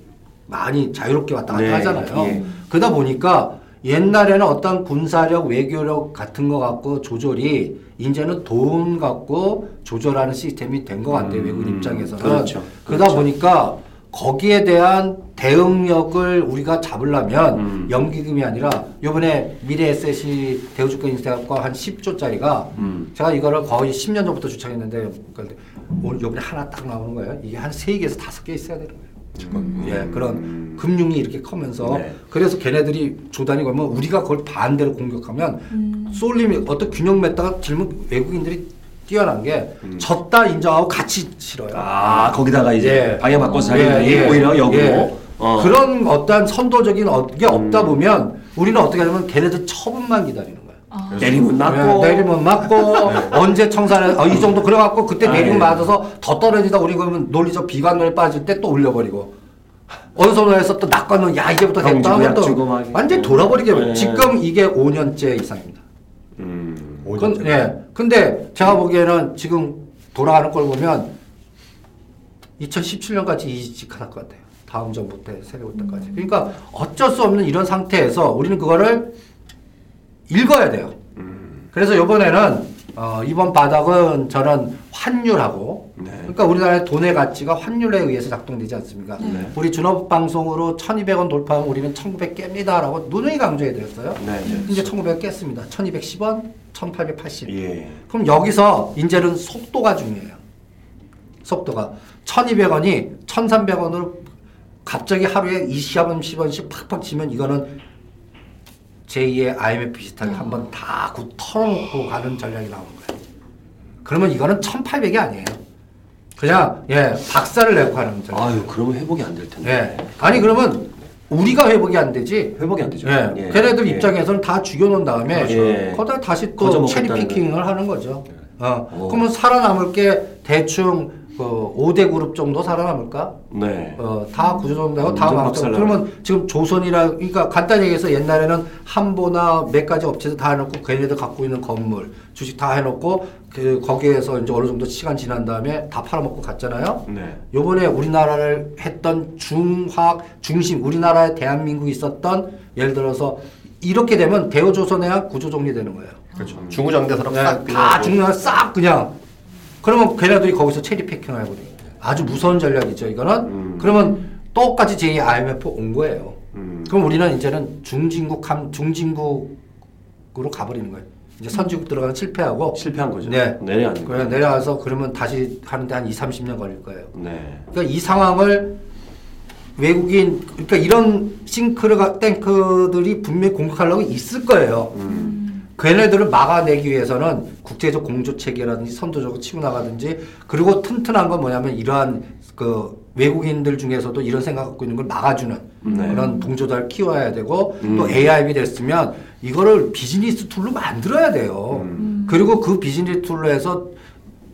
많이 자유롭게 왔다 갔다 네, 하잖아요. 예. 그러다 보니까 옛날에는 어떤 군사력, 외교력 같은 거 갖고 조절이 이제는 돈 갖고 조절하는 시스템이 된 것 같아요. 음, 외국인 입장에서는. 그렇죠. 그러다 그렇죠. 보니까 거기에 대한 대응력을 우리가 잡으려면 음. 연기금이 아니라 요번에 미래 에셋이 대우주권 인수해갖고 한 10조짜리가 음. 제가 이거를 거의 10년 전부터 주창했는데 그러니까 오늘 요번에 하나 딱 나오는 거예요. 이게 한 3개에서 5개 있어야 되는 거예요. 예, 그런 금융이 이렇게 커면서 네. 그래서 걔네들이 조단이 걸면 우리가 그걸 반대로 공격하면 쏠림이 어떤 균형 맺다가 질문 외국인들이 뛰어난 게 졌다 인정하고 같이 싫어요. 아 거기다가 이제 예. 방향 바꿔서 예, 하는 예, 오히려 역으로. 예. 어. 그런 어떤 선도적인 어- 게 없다 음. 보면 우리는 어떻게 하냐면 걔네들 처분만 기다리는. 아. 내리면 맞고. 예, 내리면 맞고 언제 청산해 어, 이 정도 그래갖고 그때 아, 내리면 예. 맞아서 더 떨어지다 우리 그러면 논리적 비관론에 빠질 때 또 올려버리고 어느 선에서 또 낙관론 야 이제부터 형 됐다 약또 주고 막 완전 히 돌아버리게 예. 요 지금 이게 5년째 이상입니다. 음. 근, 예. 근데 제가 보기에는 지금 돌아가는 걸 보면 2017년까지 이직할 것 같아요. 다음 정부 때 세력 올 때까지. 그러니까 어쩔 수 없는 이런 상태에서 우리는 그거를 읽어야 돼요. 그래서 이번에는 어, 이번 바닥은 저는 환율하고 네. 그러니까 우리나라의 돈의 가치가 환율에 의해서 작동되지 않습니까? 네. 우리 준업 방송으로 1,200원 돌파하면 우리는 1,900 깹니다라고 누누이 강조해 드렸어요. 네, 네. 이제 1,900 깼습니다. 1,210원, 1,880. 예. 그럼 여기서 이제는 속도가 중요해요. 속도가 1,200원이 1,300원으로 갑자기 하루에 20원, 10원씩 팍팍 치면 이거는 제2의 IMF 비슷하게 한번 다 구- 털어놓고 가는 전략이 나오는 거예요. 그러면 이거는 1,800이 아니에요. 그냥 예 박살을 내고 가는 전략. 아유, 그러면 회복이 안 될 텐데. 예. 아니 그러면 우리가 회복이 안 되지. 회복이 안 되죠. 예. 예. 걔네들 예. 입장에서는 다 죽여놓은 다음에 그렇죠. 예. 거기다 다시 또 체리 피킹을 하는 거죠. 어. 오. 그러면 살아남을 게 대충 그 5대 그룹 정도 살아남을까? 네. 어, 다 구조조정되고 다 망쳐. 그러면 지금 조선이라 그러니까 간단히 얘기해서 옛날에는 한보나 몇 가지 업체에서 다 해놓고 걔네들 갖고 있는 건물 주식 다 해놓고 그 거기에서 이제 어느 정도 시간 지난 다음에 다 팔아먹고 갔잖아요. 네. 요번에 우리나라를 했던 중화학 중심 우리나라에 대한민국이 있었던 예를 들어서 이렇게 되면 대우조선해야 구조 정리되는 거예요. 그렇죠. 중구장대처럼 네, 싹 다 중요한 싹 그냥 그러면 걔네들이 거기서 체리 패킹을 하거든요. 아주 무서운 전략이죠. 이거는 음. 그러면 똑같이 제2 IMF 온 거예요. 음. 그럼 우리는 이제는 중진국 함 중진국으로 가버리는 거예요. 이제 선진국 들어가는 실패하고 실패한 거죠. 네. 내려앉는 그냥 거죠. 내려와서 그러면 다시 하는데 한 2, 30년 걸릴 거예요. 네. 그러니까 이 상황을 외국인 그러니까 이런 싱크 탱크들이 분명히 공격하려고 있을 거예요. 음. 걔네들을 막아내기 위해서는 국제적 공조 체계라든지 선도적으로 치고 나가든지 그리고 튼튼한 건 뭐냐면 이러한 그 외국인들 중에서도 이런 생각 갖고 있는 걸 막아주는 네. 그런 동조자를 키워야 되고 음. 또 AIIB 됐으면 이거를 비즈니스 tool로 만들어야 돼요. 음. 그리고 그 비즈니스 tool로 해서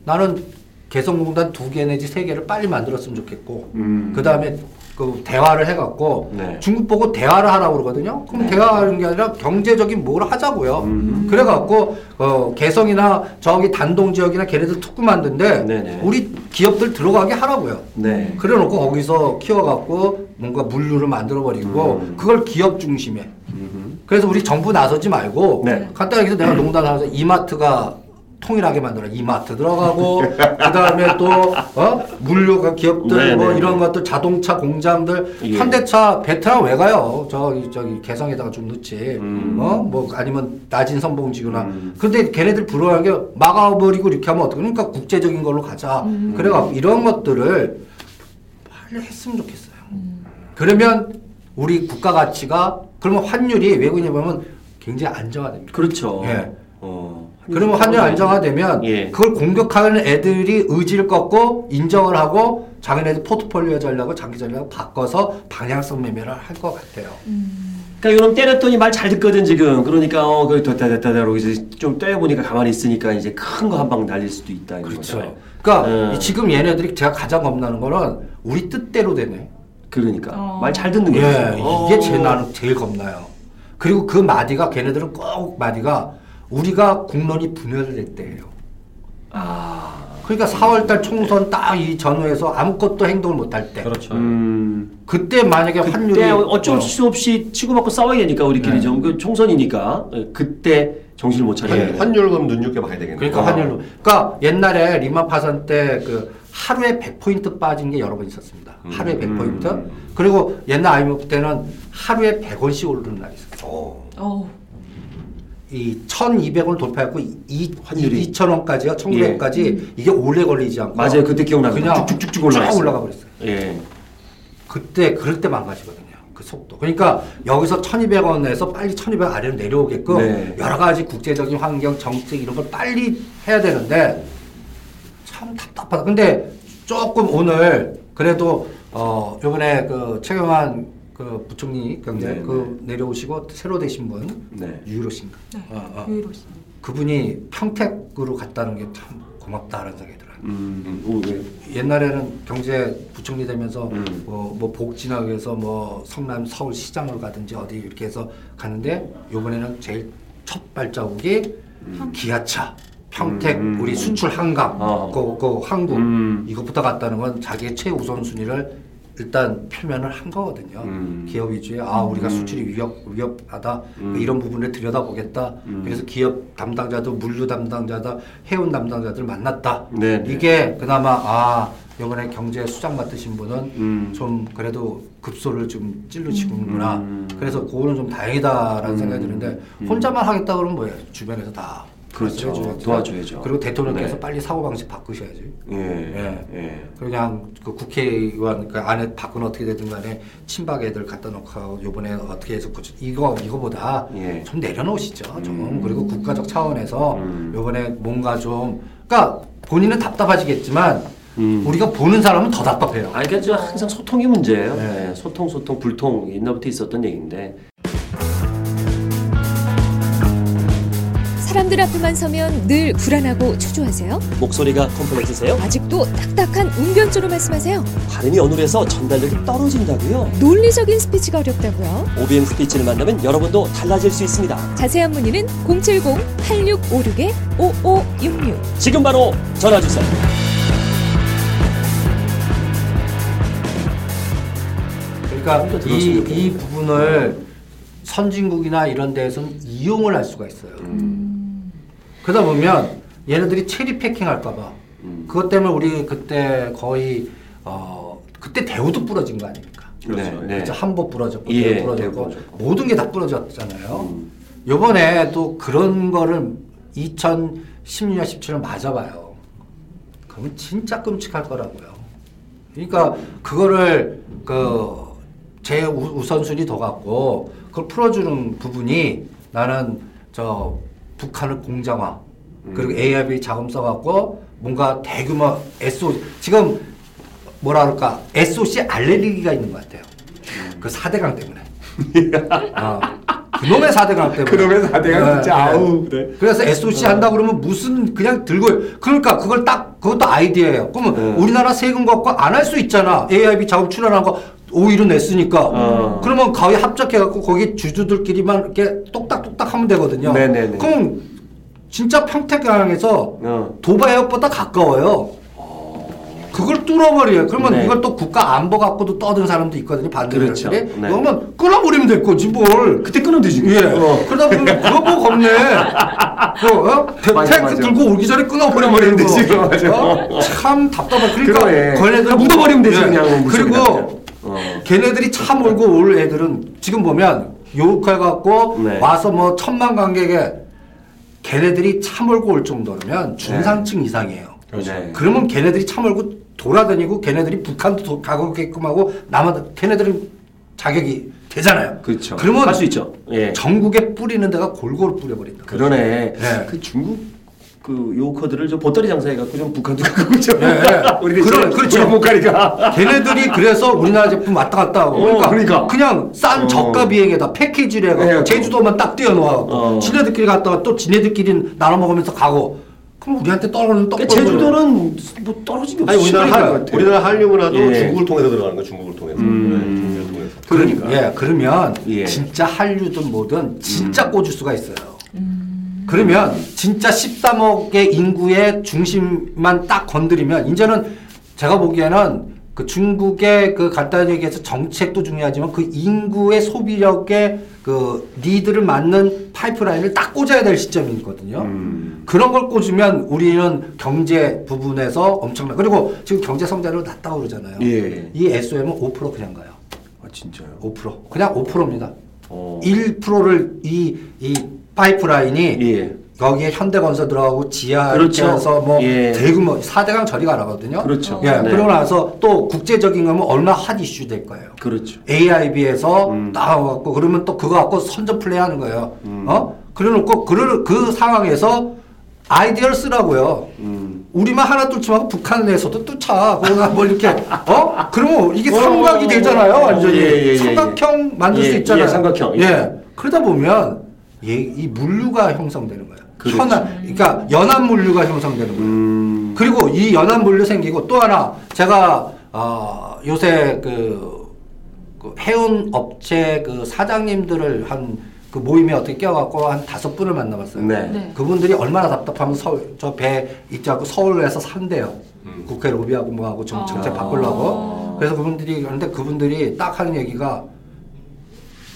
나는 개성공단 두 개 내지 세 개를 빨리 만들었으면 좋겠고 음. 그 다음에 그 대화를 해갖고 네. 중국 보고 대화를 하라고 그러거든요. 그럼 네. 대화하는 게 아니라 경제적인 뭘 하자고요. 음. 그래갖고 어, 개성이나 저기 단동 지역이나 걔네들 특구 만든데 네네. 우리 기업들 들어가게 하라고요. 네. 그래놓고 거기서 키워갖고 뭔가 물류를 만들어버리고 음. 그걸 기업 중심에. 음. 그래서 우리 정부 나서지 말고 네. 간단하게 해서 내가 농담하면서 이마트가 통일하게 만들어 이마트 들어가고 그 다음에 또 어? 물류가 기업들 네, 뭐 네, 이런 네. 것들 자동차 공장들 예. 현대차 베트남 왜 가요 저기 저기 개성에다가 좀 넣지 음. 어뭐 아니면 낮은 선봉지구나 음. 근데 걔네들 불어하는 게 막아버리고 이렇게 하면 어떡해 그러니까 국제적인 걸로 가자 그래갖고 이런 것들을 빨리 했으면 좋겠어요 그러면 우리 국가 가치가 그러면 환율이 외국인이 보면 굉장히 안정화됩니다. 그렇죠. 예. 어. 그러면 환율 안정화되면 예. 그걸 공격하는 애들이 의지를 꺾고 인정을 하고 자기네들 포트폴리오 전략을 장기 전략을 바꿔서 방향성 매매를 할 것 같아요. 그러니까 요놈 때렸더니 말 잘 듣거든 지금. 그러니까 어 거기 됐다 됐다 됐다 이제 좀 때려보니까 가만히 있으니까 이제 큰 거 한 방 날릴 수도 있다 이런 거잖아요. 그러니까 예. 이 지금 얘네들이 제가 가장 겁나는 거는 우리 뜻대로 되네. 그러니까 어. 말잘 듣는 거죠. 예, 어. 이게 제 나는 제일 겁나요. 그리고 그 마디가 걔네들은 꼭 마디가 우리가 국론이 분열될 때예요. 아. 그러니까 4월달 총선 딱 이 전후에서 아무것도 행동을 못할 때. 그렇죠. 음. 그때 만약에 환율이 그때 어쩔 어, 수 없이 치고받고 싸워야 되니까 우리끼리 네. 좀 그 총선이니까 예, 그때 정신을 못 차려야 돼. 환율금 눈여겨 봐야 되겠네요. 그러니까 환율로. 그러니까 옛날에 리만 파산 때 그 하루에 100포인트 빠진 게 여러 번 있었습니다. 하루에 100포인트. 음. 그리고 옛날 IMF 때는 하루에 100원씩 오르는 날이 있었어요. 어. 어. 이 1200원을 돌파했고 이 환율이. 2000원까지요. 1900원까지 이게 오래 걸리지 않고 맞아요. 그때 기억나요. 그냥 쭉쭉쭉. 쭉 올라가 버렸어요. 예. 그때 그럴 때 망가지거든요. 그 속도. 그러니까 여기서 1,200원에서 빨리 1,200원 아래로 내려오게끔 네. 여러 가지 국제적인 환경 정책 이런 걸 빨리 해야 되는데 참 답답하다. 근데 조금 오늘 그래도 어 이번에 그 최경환 그 부총리 경제 네, 그 내려오시고 새로 되신 분 네. 유일호신가? 네. 어, 어. 유일호 씨. 그분이 평택으로 갔다는 게 참 고맙다라는 생각이 들어요. 음. 음. 오, 왜? 옛날에는 경제 부총리 되면서 음. 뭐, 뭐 복지나 그래서 뭐 성남 서울 시장을 가든지 어디 이렇게 해서 가는데 요번에는 제일 첫 발자국이 음. 기아차 평택 음. 우리 수출 한강 어. 그, 그 항구 음. 이것부터 갔다는 건 자기의 최우선 순위를 일단 표면을 한 거거든요. 음. 기업 위주의 아 우리가 수출이 위협 위협하다 음. 이런 부분을 들여다보겠다. 음. 그래서 기업 담당자도 물류 담당자다 해운 담당자들 만났다. 네, 네. 이게 그나마 아 이번에 경제 수장 맡으신 분은 음. 좀 그래도 급소를 좀 찔러치는구나. 음. 그래서 그거는 좀 다행이다라는 음. 생각이 드는데 음. 혼자만 하겠다 그러면 뭐예요? 주변에서 다 그렇죠. 해줘야죠. 도와줘야죠. 그리고 대통령께서 네. 빨리 사고 방식 바꾸셔야지. 예. 예. 예. 그냥 그 국회의원 그 안에 바꾸는 어떻게 되든 간에 친박 애들 갖다 놓고 요번에 어떻게 해서 고쳐 이거 이거보다 예. 좀 내려놓으시죠 좀 음. 그리고 국가적 차원에서 음. 요번에 뭔가 좀 그러니까 본인은 답답하시겠지만 음. 우리가 보는 사람은 더 답답해요. 아니 그러니까 저 항상 소통이 문제예요. 네. 예, 소통, 소통, 불통 옛날부터 있었던 얘기인데 사람들 앞에만 서면 늘 불안하고 초조하세요? 목소리가 컴플렉스세요? 아직도 딱딱한 웅변조로 말씀하세요? 발음이 어눌해서 전달력이 떨어진다고요? 논리적인 스피치가 어렵다고요? OBM 스피치를 만나면 여러분도 달라질 수 있습니다. 자세한 문의는 070-8656-5566 지금 바로 전화 주세요. 그러니까 이, 이. 부분을 선진국이나 이런 데에서는 이용을 할 수가 있어요. 그러다 보면 얘네들이 체리 패킹 할까봐 음. 그것 때문에 우리 그때 거의 어 그때 대우도 부러진 거 아닙니까? 네, 네. 그렇죠. 한복 부러졌고 예, 대우 대우 부러졌고 부러졌고. 모든 게 다 부러졌잖아요. 음. 요번에 또 그런 거를 2016년 17년 맞아봐요. 그러면 진짜 끔찍할 거라고요. 그러니까 그거를 그 제 우선순위 더 갖고 그걸 풀어주는 부분이 나는 저 북한을 공장화 그리고 AIB 자금 써갖고 뭔가 대규모 SO 지금 뭐라 그럴까 SOC 알레르기가 있는 것 같아요. 그 4대강 때문에. 어. 그놈의 4대강 때문에. 그놈의 4대강 진짜, 아우, 네. 그래서 SOC 한다 그러면 무슨 그냥 들고 그러니까 그걸 딱 그것도 아이디어예요. 그러면 네. 우리나라 세금 갖고 안 할 수 있잖아. AIB 자금 출연한 거 오히려 냈으니까. 어. 그러면 거의 합작해갖고 거기 주주들끼리만 이렇게 똑딱똑딱 하면 되거든요. 네네네. 그럼 진짜 평택강에서 어. 도바해역보다 가까워요. 그걸 뚫어버려요. 그러면 네. 이걸 또 국가 안보 갖고도 떠든 사람도 있거든요. 반대들이. 그렇죠. 네. 그러면 끊어버리면 될 거지 뭘. 그때 끊으면 되지. 예. 어. 그러다 보면 그거 뭐 겁내. 그, 어? 탱크 맞아. 들고 오기 전에 끊어버리면. 되지. 어? 참 답답해. 그러니까. 걔네들 그냥 묻어버리면 되지, 예. 그냥 물속에다가. 그리고 어. 걔네들이 차 몰고 올 애들은 지금 보면 요육해갖고 네. 와서 뭐 천만 관객에 걔네들이 차 몰고 올 정도면 중상층 이상이에요. 네. 그러면 걔네들이 차 몰고 돌아다니고 걔네들이 북한도 도- 가게끔 하고 남한 걔네들은 자격이 되잖아요. 그렇죠. 그러면 할 수 있죠. 예. 전국에 뿌리는 데가 골고루 뿌려버린다. 그러네. 네. 그 중국 그 요커들을 좀 보따리 장사해갖고 좀 북한도 가고 좀. 네. 우리 그럼, 그렇죠. 못 가니까. 걔네들이 그래서 우리나라 제품 왔다 갔다 하고 어, 그러니까, 그러니까. 냥싼 어. 저가 비행에다 패키지를 해갖고 네, 제주도만 딱 띄워놓아갖고 어. 지네들끼리 갔다가 또 지네들끼리 나눠 먹으면서 가고 그럼 우리한테 떨어지는 떡 그러니까 제주도는 뭐 떨어진 게 없어. 아니 우리나라 할 같아. 우리나라 한류 문화도 예. 중국을 통해서 들어가는 거 중국을 통해서. 음. 네, 중국을 통해서. 그러니까. 예, 그러면 예. 진짜 한류든 뭐든 진짜 음. 꽂을 수가 있어요. 그러면 진짜 13억의 인구의 중심만 딱 건드리면 이제는 제가 보기에는 그 중국의 그 간단히 얘기해서 정책도 중요하지만 그 인구의 소비력의 그 니드를 맞는 파이프라인을 딱 꽂아야 될 시점이거든요. 음. 그런 걸 꽂으면 우리는 경제 부분에서 엄청나. 그리고 지금 경제 성장률 낮다고 그러잖아요. 예. 이 SOM은 5% 그냥 가요. 아 진짜요. 5% 그냥 5%입니다. 어. 1%를 이 이 파이프라인이 예. 여기에 현대건설 들어가고 지하 그렇죠. 이렇게 뭐 예. 대규모 4대강 저리가 나거든요. 그렇죠. 예. 네. 그러고 나서 또 국제적인 거면 얼마 핫 이슈 될 거예요. 그렇죠. AIB에서 음. 나와갖고 그러면 또 그거 갖고 선전 플레이 하는 거예요. 음. 어? 그래놓고 그, 그 상황에서 아이디어를 쓰라고요. 음. 우리만 하나 뚫지 말고 북한 내에서도 뚫자. 거기가 뭐 이렇게, 어? 그러면 이게 어, 삼각이 되잖아요, 완전히. 예, 예, 예, 삼각형 만들 예, 수 있잖아요. 예, 삼각형. 예. 예. 그러다 보면, 예, 이 물류가 형성되는 거예요. 그렇죠. 현안, 그러니까 연안 물류가 형성되는 거예요. 음. 그리고 이 연안 물류 생기고 또 하나 제가 어, 요새 그, 그 해운 업체 그 사장님들을 한 그 모임에 어떻게 껴갖고 한 다섯 분을 만나봤어요. 네. 네. 그분들이 얼마나 답답하면 서울 저 배 있자고 서울에서 산대요. 음. 국회 로비하고 뭐하고 정, 정책 아. 바꾸려고. 그래서 그분들이 그런데 그분들이 딱 하는 얘기가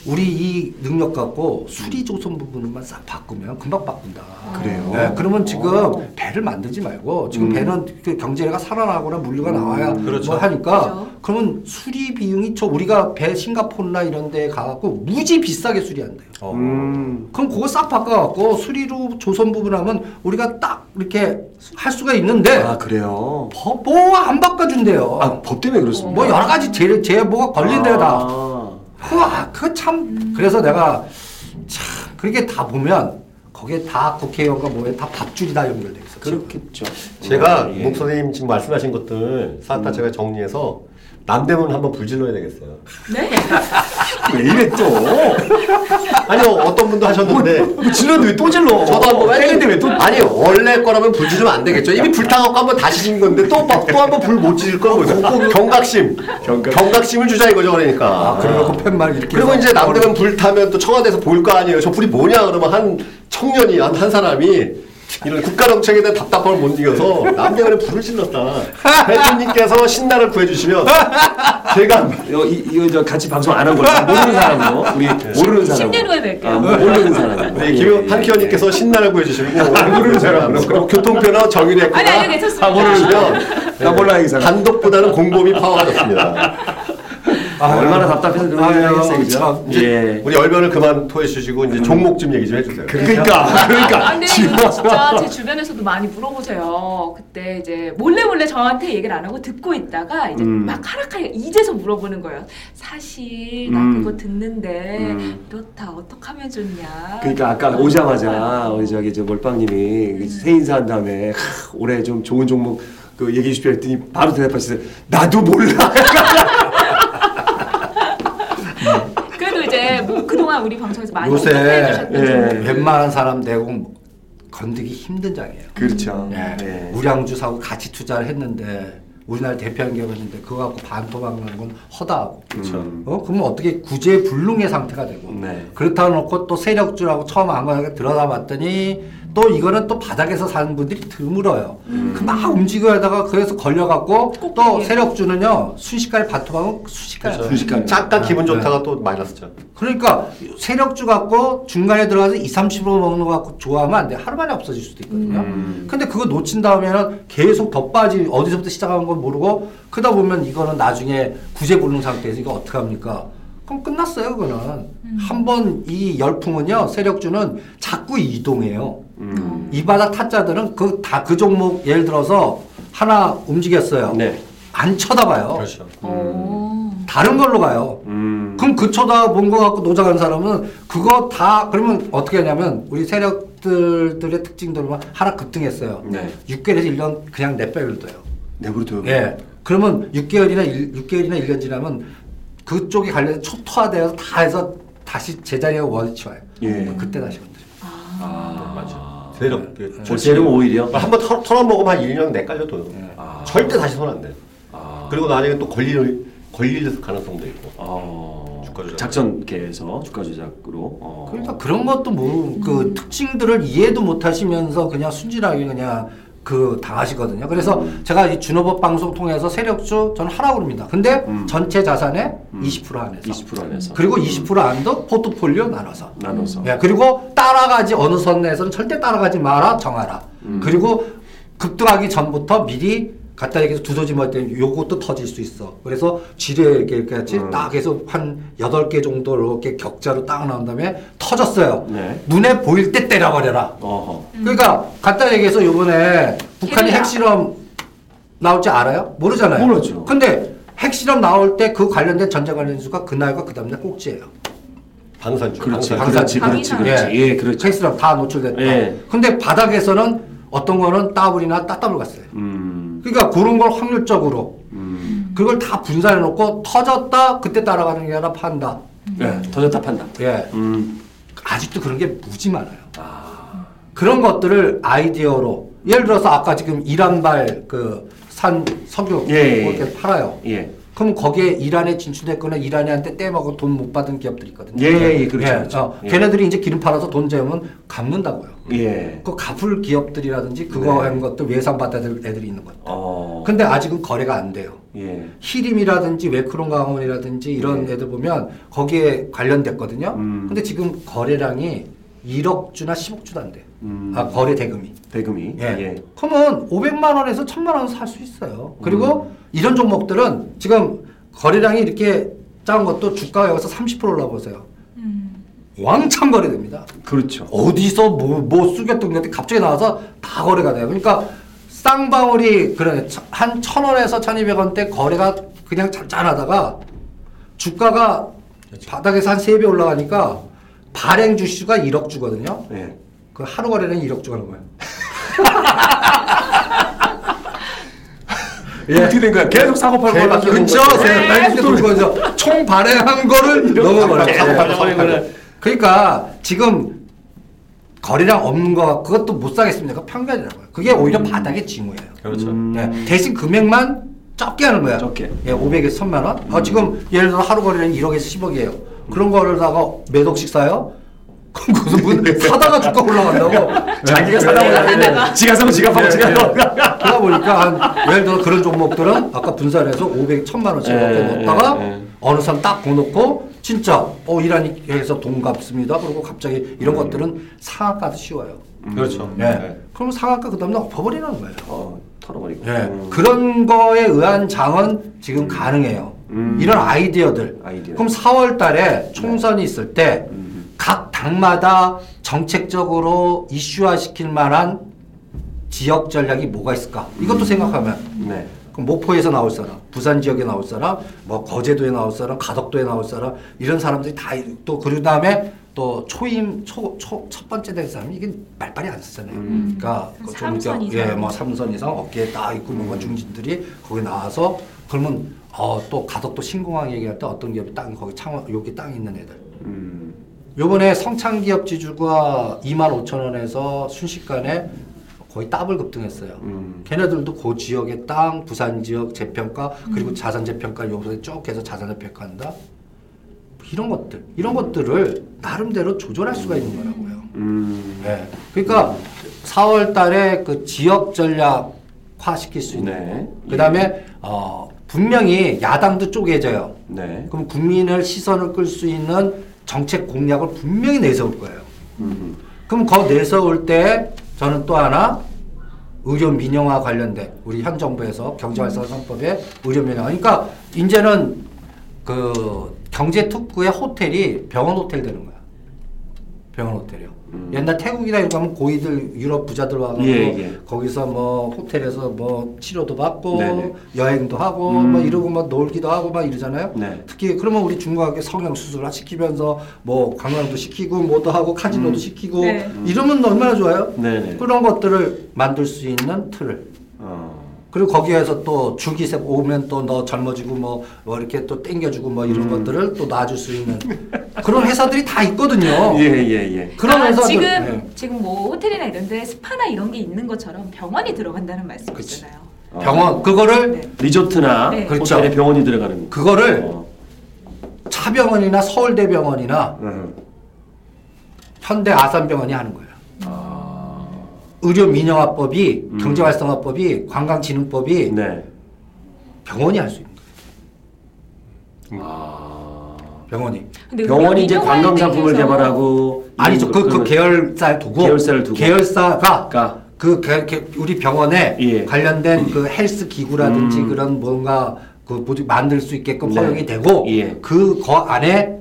우리 이 능력 갖고 수리 조선 부분만 싹 바꾸면 금방 바꾼다. 그래요? 네, 그러면 지금 오. 배를 만들지 말고 지금 음. 배는 그 경제가 살아나거나 물류가 나와야 그렇죠. 뭐 하니까 그렇죠. 그러면 수리 비용이 저 우리가 배 싱가포르나 이런 데 가갖고 무지 비싸게 수리한대요. 어. 음. 그럼 그거 싹 바꿔갖고 수리로 조선 부분 하면 우리가 딱 이렇게 할 수가 있는데 아 그래요. 뭐안 바꿔준대요. 아 법 때문에 그렇습니다. 뭐 여러 가지 제, 제 뭐가 걸린대요 다. 아. 그참 그래서 내가 참 그렇게 다 보면 거기에 다 국회의원과 뭐에 다 밥줄이 다 연결돼 있어. 그렇겠죠. 제가 예. 목 선생님 지금 말씀하신 것들 싹 다 제가 정리해서 남대문 한번 불질러야 되겠어요. 네. 왜 이래 또? 아니요 어떤 분도 하셨는데 뭐 질렀는데 왜또 질러? 저도 한번 했는데 왜 또? 아니 원래 거라면 불 지르면 안 되겠죠. 이미 불타갖고 한번 다시 진 건데 또또 한번 불 못 지를 거는 거죠. 경각심, 경각 심을 주자 이거죠 그러니까. 아, 그리고 그 팻말 이렇게. 그리고 이제 남대문 불 타면 또 청와대에서 보일 거 아니에요. 저 불이 뭐냐 그러면 한 청년이 한, 한 사람이 이런 국가 정책에 대한 답답함을 못 이겨서 남대문에 불을 질렀다. 대표님께서 신나를 구해주시면 제가 이거, 이- 이거 저 같이 방송 안 한 거죠? 모르는 사람으로 우리 모르는 사람. 10년 후에 뵐게요. 아, 모르는 사람. 네, 김 한기현님께서 신나를 구해주시고 모르는 사람 그리고 교통편허 정의를 아니, 아니, 했구나 괜찮습니다. 아, 모르시면 나 몰라, 이 사람. 단독보다는 공범이 파워가 좋습니다. 아, 얼마나 답답해서 그런 아유, 얘기 하겠어요, 그죠? 참. 예. 우리 얼변을 그만 토해 주시고 이제 종목 좀 얘기 좀 해주세요. 그러니까, 아, 그러니까. 근데 이거 진짜 제 주변에서도 많이 물어보세요. 그때 이제 몰래 몰래 저한테 얘기를 안 하고 듣고 있다가 이제 음. 막 하락하게 이제서 물어보는 거예요. 사실 나 음. 그거 듣는데 음. 이렇다 어떡하면 좋냐. 그러니까 아까 오자마자 우리 저기 저 몰빵님이 그새 인사한 다음에 하, 올해 좀 좋은 종목 그 얘기해 주십시오 했더니 바로 대답하시더라고요. 나도 몰라. 그래도 이제 뭐 그동안 우리 방송에서 많이 요새 예. 웬만한 사람 내공 건드기 힘든 장이에요. 그렇죠. 예. 예. 우량주 사고 같이 투자를 했는데 우리나라 대표한 기업이었는데 그거 갖고 반토막 나는 건 허다하고. 그렇죠. 어? 그러면 어떻게 구제 불능의 상태가 되고. 네. 그렇다 놓고 또 세력주라고 처음 안 거에 들어다 봤더니 또 이거는 또 바닥에서 사는 분들이 드물어요. 그막 움직여다가 그래서 걸려갖고 또. 세력주는요 순식간에 반토막은 순식간에. 그렇죠. 순식간에. 잠깐 기분 네. 좋다가 또 마이너스죠. 그러니까 세력주 갖고 중간에 들어가서 2, 30% 먹는 거 갖고 좋아하면 안 돼. 하루 만에 없어질 수도 있거든요. 음. 근데 그거 놓친 다음에는 계속 더 빠지 어디서부터 시작하는 건 모르고 크다 보면 이거는 나중에 구제 불능 상태에서 이거 어떻게 합니까? 그럼 끝났어요, 그거는. 한번 이 열풍은요, 세력주는 자꾸 이동해요. 음. 이 바닥 타짜들은 그 다 그 종목 예를 들어서 하나 움직였어요. 네. 안 쳐다봐요. 그렇죠. 어. 다른 걸로 가요. 음. 그럼 그 쳐다본 거 갖고 노작한 사람은 그거 다 그러면 어떻게 하냐면 우리 세력들의 특징들만 하나 급등했어요. 네. 6개월에서 1년 그냥 내빼를 둬요. 내버려둬요. 예. 그러면 6개월이나 1, 6개월이나 1년 지나면 그쪽이 관련 초토화되어서 다 해서 다시 제자리에 원위치 와요. 예. 그때 다시 건드려. 맞아. 세력. 그 저 재료는 오히려 한번 털, 털어먹으면 한 1년 내깔려 둬요. 절대 다시 손 안 돼. 그리고 나중에 또 걸릴, 걸릴 가능성도 있고. 어, 주가 조작. 작전 계에서 주가 조작으로. 어. 그러니까 그런 것도 뭐 그 특징들을 이해도 못 하시면서 그냥 순진하게 그냥 그 당하시거든요. 그래서 제가 이 준호법 방송 통해서 세력주 저는 하라고 그럽니다. 근데 음. 전체 자산의 20% 안에서 20% 안에서 그리고 20% 안도 포트폴리오 나눠서 나눠서. 예, 그리고 따라가지 어느 선 내에서는 절대 따라가지 마라 정하라. 음. 그리고 급등하기 전부터 미리 갖다 얘기해서 두더지 때 요것도 터질 수 있어. 그래서 지뢰 이렇게 같이 음. 딱 해서 한 여덟 개 정도 이렇게 격자로 딱 나온 다음에 터졌어요. 네. 눈에 보일 때 때려버려라. 어허. 그러니까 갖다 얘기해서 요번에 북한이. 핵실험 나올지 알아요? 모르잖아요. 모르죠. 근데 핵실험 나올 때 그 관련된 전쟁 관련 수가 그날과 그 다음날 꼭지예요. 방산주. 그렇지, 방산주. 그렇지, 그렇지. 그렇지. 예, 그렇지. 핵실험 다 노출됐다. 예. 근데 바닥에서는 어떤 거는 따블이나 따따블 갔어요. 음, 그러니까 그런 걸 확률적으로 음. 그걸 다 분산해 놓고 터졌다 그때 따라가는 게 아니라 판다. 예, 터졌다 판다. 예. 음, 아직도 그런 게 무지 많아요. 그런 것들을 아이디어로 예를 들어서 아까 지금 이란발 그 산 석유 예, 예, 뭐 이렇게 팔아요. 예. 그럼 거기에 이란에 진출했거나 이란한테 떼먹어 돈 못 받은 기업들이 있거든요. 예, 예, 예, 그렇죠, 그렇죠. 어, 예. 걔네들이 이제 기름 팔아서 돈 재우면 갚는다고요. 예. 그 갚을 기업들이라든지 그거 네. 하는 것들 외상 받아야 될 애들이 있는 거예요. 어. 근데 아직은 거래가 안 돼요. 예. 히림이라든지 웨크론 강원이라든지 이런 애들 보면 거기에 관련됐거든요. 네. 음. 근데 지금 거래량이 1억 주나 10억 주도 안 돼요. 음. 아, 거래 대금이. 대금이. 예. 예. 그러면 500만 원에서 1000만 원 살 수 있어요. 그리고 음. 이런 종목들은 지금 거래량이 이렇게 작은 것도 주가가 여기서 30% 올라보세요. 음. 왕창 거래됩니다. 그렇죠. 어디서 뭐, 뭐 쓰겠던 게 갑자기 나와서 다 거래가 돼요. 그러니까 쌍방울이 그래 한 1000원에서 1200원대 거래가 그냥 잔잔하다가 주가가 바닥에서 한 3배 올라가니까 발행 주수가 1억 주거든요. 예. 그 하루 거래는 1억 주 가는 거예요. 어떻게 된 거야? 계속 사고 팔고 그렇죠. 거죠? 대박 돌고 거죠. 총 발행한 거를 넘어버려. 계속. 그러니까 지금 거래량 없는 거 그것도 못 사겠습니다. 그 편견이라고요. 그게 오히려 바닥의 징후예요. 그렇죠. 음. 네, 대신 금액만 적게 하는 거야. 적게. 음. 예, 500에서 1000만 원. 어, 지금 예를 들어 하루 거래는 1억에서 10억이에요. 그런 거를 다가 몇 억씩 사요? 그럼 그것은 문 사다가 주가 올라간다고. 자기가 사다 보면 지가 사고 지가 파고 지가 사고. 그러다 보니까 한 예를 들어 그런 종목들은 아까 분산해서 500, 1000만 원씩 예, 이렇게 넣었다가. 어느 사람 딱 보놓고 진짜 어 이란이 해서 돈 갚습니다. 그리고 갑자기 이런 것들은 상한가도 쉬워요. 그렇죠. 예. 네. 그럼 상한가 그 다음에 엎어버리는 거예요. 어, 털어버리고. 예. 음. 그런 거에 의한 장은 지금 가능해요. 음. 이런 아이디어들. 아이디어. 그럼 4월 달에 총선이 있을 때 각 당마다 정책적으로 이슈화 시킬 만한 지역 전략이 뭐가 있을까? 이것도 생각하면 네. 그럼 목포에서 나올 사람, 부산 지역에 나올 사람, 뭐 거제도에 나올 사람, 가덕도에 나올 사람 이런 사람들이 다 또 그리고 다음에 또 초임 초초첫 번째 된 사람이 이게 말빨이 안 쓰잖아요. 음. 그러니까 한좀 삼선 이렇게, 이상. 예, 뭐 삼선 이상 어깨에 딱 있고 뭔가 중진들이 거기 나와서 그러면 어 또 가덕도 신공항 얘기할 때 어떤 기업이 땅 거기 창원 여기 땅 있는 애들. 음. 요번에 성창 기업 지주가 2만 5천 원에서 순식간에 거의 더블 급등했어요. 음. 걔네들도 그 지역의 땅, 부산 지역 재평가 그리고 자산 재평가 요소에 쭉 해서 자산 재평가한다. 이런 것들, 이런 것들을 나름대로 조절할 수가 있는 거라고요. 음. 네. 그러니까 4월 달에 그 지역 전략화 시킬 수 있는 네. 거. 그다음에 어 분명히 야당도 쪼개져요. 네. 그럼 국민을 시선을 끌 수 있는 정책 공약을 분명히 내세울 거예요. 음. 그럼 거 내세울 때 저는 또 하나 의료 민영화 관련된 우리 현 정부에서 경제활성화 3법에 의료 민영화. 그러니까 이제는 그 경제 특구의 호텔이 병원 호텔 되는 거야. 병원 호텔이요. 음. 옛날 태국이나 이런 거 하면 고위들 유럽 부자들 와서 예, 예. 거기서 뭐 호텔에서 뭐 치료도 받고 네네. 여행도 하고 음. 뭐 이러고 막 놀기도 하고 막 이러잖아요. 네. 특히 그러면 우리 중국하게 성형 수술 시키면서 뭐 관광도 시키고 뭐도 하고 카지노도 음. 시키고 네. 이러면 얼마나 좋아요? 네네. 그런 것들을 만들 수 있는 틀을 어. 그리고 거기에서 또 주기세 오면 또 너 젊어지고 뭐, 뭐 이렇게 또 땡겨주고 뭐 이런 것들을 또 놔줄 수 있는 그런 회사들이 다 있거든요. 예, 예, 예. 그런 아, 회사들 지금 네. 지금 뭐 호텔이나 이런 데 스파나 이런 게 있는 것처럼 병원이 들어간다는 말씀이잖아요. 어. 병원 그거를 네. 리조트나 네. 그렇죠. 호텔에 병원이 들어가는 거. 그거를 어. 차병원이나 서울대병원이나 음. 현대 아산병원이 하는 거예요. 아. 의료 민영화법이 음. 경제 활성화법이 관광진흥법이 네. 병원이 할 수 있는 거예요. 아. 병원이 근데 병원이 이제 관광 상품을 개발하고 아니죠. 그, 그 그러면- 계열사를 두고 계열사를 두고. 계열사가 그러니까 그 개- 개- 우리 병원에 예. 관련된 그 헬스 기구라든지 음. 그런 뭔가 그 만들 수 있게끔 네. 허용이 되고 예. 그거 안에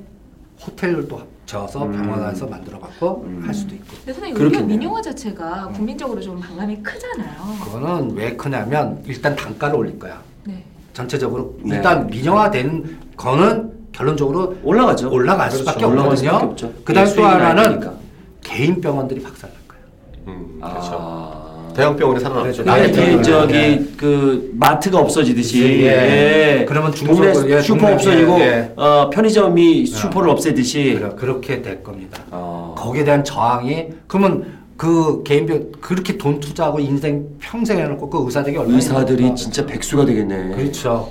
호텔을 또 지어서 음. 병원 안에서 만들어 갖고 음. 할 수도 있고 근데 선생님 의료 그렇겠네요. 민영화 자체가 국민적으로 좀 반감이 크잖아요. 그거는 왜 크냐면 일단 단가를 올릴 거야. 네. 전체적으로 네. 일단 민영화된 거는 결론적으로 올라가죠. 올라갈 그렇죠. 수밖에 올라갈 수밖에 없거든요. 없죠. 그다음 예, 또 수익이 하나는 나니까. 개인 병원들이 박살날 거예요. 음, 그렇죠. 아. 대형 병원이 살아났죠. 그렇죠. 그러니까 나의 이게 병원이. 저기 예. 그 마트가 없어지듯이 예. 예. 그러면 동네 예, 슈퍼 동네, 없어지고 예, 예. 어, 편의점이 슈퍼를 없애듯이 그래, 그렇게 될 겁니다. 어. 거기에 대한 저항이 그러면 그 개인병 그렇게 돈 투자하고 인생 평생 해놓고 그 의사들이 얼마나 의사들이. 진짜 백수가 되겠네. 그렇죠.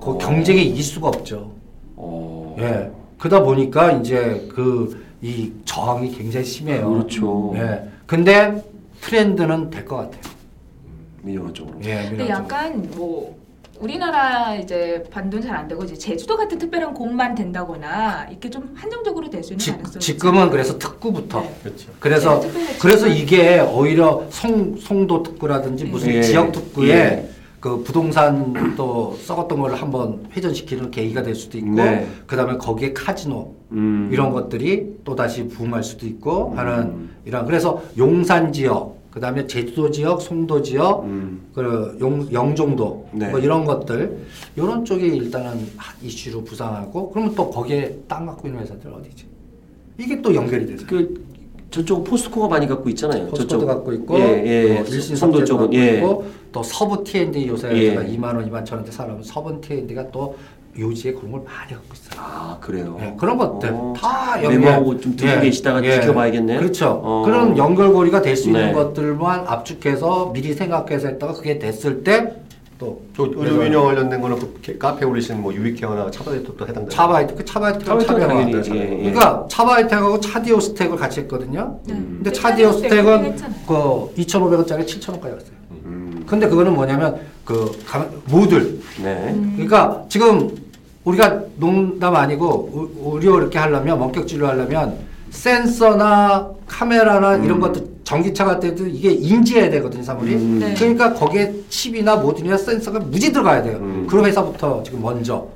그 어. 경쟁에 이길 수가 없죠. 어. 예. 그러다 보니까 이제 그 이 저항이 굉장히 심해요. 그렇죠. 예. 근데 트렌드는 될 것 같아요. 민영화 쪽으로. 예. 근데 미래적으로. 약간 뭐 우리나라 이제 반도는 잘 안 되고 이제 제주도 같은 특별한 곳만 된다거나 이렇게 좀 한정적으로 될 수 있는 지, 가능성이 지 금은 그래서 특구부터 네. 그렇죠. 그래서 네, 특별히 그래서 이게 오히려 송 송도 특구라든지 무슨 예. 지역 특구에 예. 그 부동산 또 썩었던 걸 한번 회전시키는 계기가 될 수도 있고 네. 그다음에 거기에 카지노 음. 이런 것들이 또 다시 부흥할 수도 있고 음. 하는 이런 그래서 용산 지역 그 다음에 제주도 지역 송도 지역 음. 그 용, 영종도 네. 뭐 이런 것들 이런 쪽이 일단은 핫 이슈로 부상하고 그러면 또 거기에 땅 갖고 있는 회사들 어디지 이게 또 연결이 되죠. 그 저쪽 포스코가 많이 갖고 있잖아요. 포스코도 저쪽. 갖고 있고 예, 예. 또 일신 송도 석재도 쪽은 예. 있고 또 서부 T&D 요새 예. 2만 원, 2만 천 원대 사람은 서부 T&D가 또 요지에 그런 걸 많이 갖고 있어요. 아 그래요. 예, 그런 것들 어. 다 메모하고 좀 듣고 계시다가 지켜봐야겠네요. 그렇죠. 어. 그런 연결고리가 될 수 있는 네. 것들만 압축해서 미리 생각해서 했다가 그게 됐을 때또저 의료 민영 관련된 거는 그 게- 카페 올리신 뭐 유익케어나 차바이도 또 해당돼요. 차바이트 그 차바이트가 차바이트가 차별화. 당연히, 예, 예. 그러니까 차바이트하고 차디오 스택을 같이 했거든요. 네. 음. 근데 네, 차디오 차디오 스택 스택은. 그 2,500원짜리 7,000원까지 갔어요. 음. 근데 그거는 뭐냐면 그 가- 모듈 네. 음. 그러니까 지금 우리가 농담 아니고 우- 의료 이렇게 하려면 원격 진료 하려면 센서나 카메라나 이런 것도 전기차 같을 때도 이게 인지해야 되거든요 사물이 음. 네. 그러니까 거기에 칩이나 모듈이나 센서가 무지 들어가야 돼요 음. 그런 회사부터 지금 먼저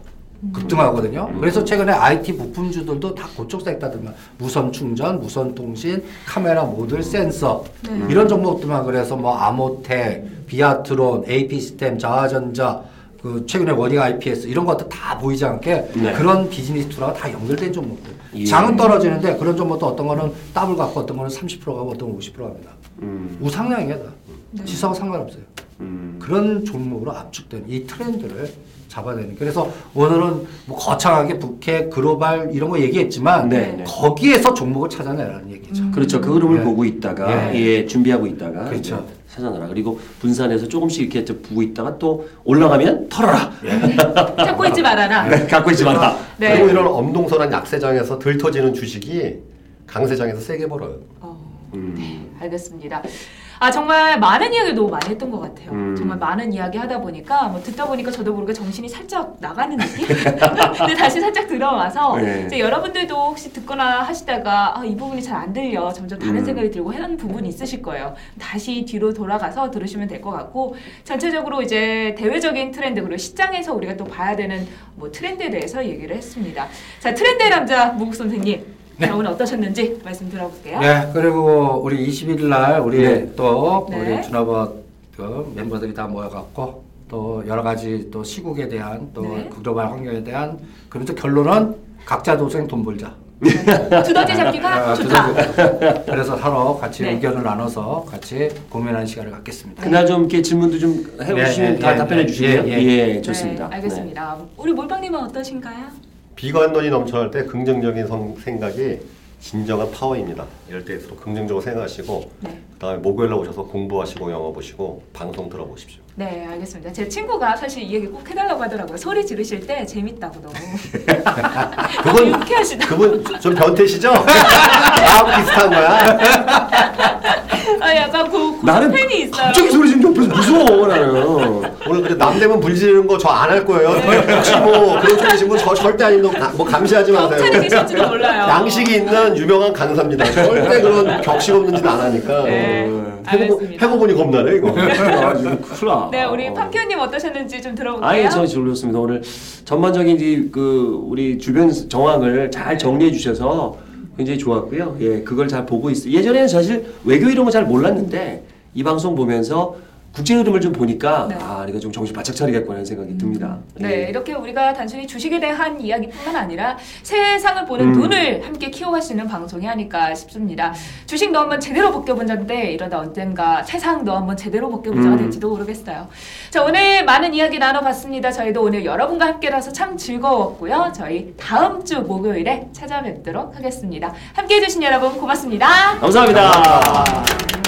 급등하거든요 음. 그래서 최근에 IT 부품주들도 다 그쪽 sector들만 무선 충전 무선 통신 카메라 모듈 센서 네. 이런 종목들만 그래서 뭐 아모텍 비아트론 AP 시스템 자화전자 그 최근에 원익 IPS 이런 것들 다 보이지 않게 네. 그런 비즈니스 tool하고 다 연결된 종목들. 예. 장은 떨어지는데 그런 종목도 어떤 거는 더블 갖고 어떤 거는 30% 가고 어떤 거는 50% 갑니다. 음. 우상향이야 다. 네. 지수하고 상관없어요. 음. 그런 종목으로 압축된 이 트렌드를 잡아야 되는. 그래서 오늘은 뭐 거창하게 북해 글로벌 이런 거 얘기했지만 네, 네. 거기에서 종목을 찾아내라는 얘기죠. 음. 그렇죠. 그 흐름을 예. 보고 있다가 예. 예. 준비하고 있다가 그렇죠. 이제 찾아내라. 그리고 분산해서 조금씩 이렇게 좀 부고 있다가 또 올라가면 털어라. 찾고 있지 말아라. 네, 갖고 있지 마라. 네. 그리고 이런 엄동설한 약세장에서 들 터지는 주식이 강세장에서 세게 벌어요. 어, 음. 네, 알겠습니다. 아 정말 많은 이야기를 너무 많이 했던 것 같아요. 음. 정말 많은 이야기 하다 보니까 뭐 듣다 보니까 저도 모르게 정신이 살짝 나가는 느낌. 근데 다시 살짝 들어와서 네. 이제 여러분들도 혹시 듣거나 하시다가 아, 이 부분이 잘 안 들려 점점 다른 음. 생각이 들고 하는 부분이 있으실 거예요. 다시 뒤로 돌아가서 들으시면 될 것 같고 전체적으로 이제 대외적인 트렌드 그리고 시장에서 우리가 또 봐야 되는 뭐 트렌드에 대해서 얘기를 했습니다. 자 트렌드의 남자 무국 선생님. 자, 오늘 어떠셨는지 말씀 들어볼게요. 네, 그리고 우리 21일 날 우리 네. 또 네. 우리 준업원 그 멤버들이 다 모여갖고 또 여러 가지 또 시국에 대한 또 네. 글로벌 환경에 대한 그러면서 결론은 각자 도생 돈 벌자. 두더지 잡기가 아, 좋다. 그래서- 그래서 서로 같이 네. 의견을 나눠서 같이 고민하는 시간을 갖겠습니다. 그날 좀 이렇게 질문도 좀 해주시면 네, 다 예, 답변해 예, 주시면 예, 예, 예. 좋습니다. 네, 알겠습니다. 우리 몰빵님은 어떠신가요? 비관론이 넘쳐날 때 긍정적인 성- 생각이 진정한 파워입니다. 이럴 때일수록 긍정적으로 생각하시고 네. 그다음에 목요일 날 오셔서 공부하시고 영어 보시고 방송 들어보십시오. 네, 알겠습니다. 제 친구가 사실 이 얘기 꼭 해달라고 하더라고요. 소리 지르실 때 재밌다고 너무. 그건 유쾌하시다. 그분 좀 변태시죠? 나하고 비슷한 거야. 아, 약간 그, 그 나는 팬이 있어요. 갑자기 소리 지르면 옆에서 무서워 나는. 오늘 근데 남 되면 불 지르는 거 저 안 할 거예요. 혹시 뭐 그런 쪽 계신 분저 절대 아니면 가- 뭐 감시하지 경찰이 마세요. 계실지도 몰라요. 양식이 있는 유명한 강사입니다. 절대 그런 격식 없는 짓 안 하니까. 네, 해보, 알겠습니다. 해보보니 겁나네 이거. 아, 이거 큰일 나. 네, 우리 어. 팜키오님 어떠셨는지 좀 들어볼게요. 아예 저 좋습니다. 오늘 전반적인 이 그 우리 주변 정황을 잘 정리해 주셔서 굉장히 좋았고요. 예, 그걸 잘 보고 있어요. 예전에는 사실 외교 이런 거 잘 몰랐는데 이 방송 보면서 국제 흐름을 좀 보니까 네. 아, 이거 좀 정신 바짝 차리겠구나 하는 생각이 듭니다. 네, 예. 이렇게 우리가 단순히 주식에 대한 이야기뿐만 아니라 세상을 보는 음. 눈을 함께 키워갈 수 있는 방송이 아닐까 싶습니다. 주식 너 한번 제대로 벗겨본다는데 이러다 언젠가 세상 너 한번 제대로 벗겨보자가 음. 될지도 모르겠어요. 자, 오늘 많은 이야기 나눠봤습니다. 저희도 오늘 여러분과 함께라서 참 즐거웠고요. 저희 다음 주 목요일에 찾아뵙도록 하겠습니다. 함께해 주신 여러분 고맙습니다. 감사합니다.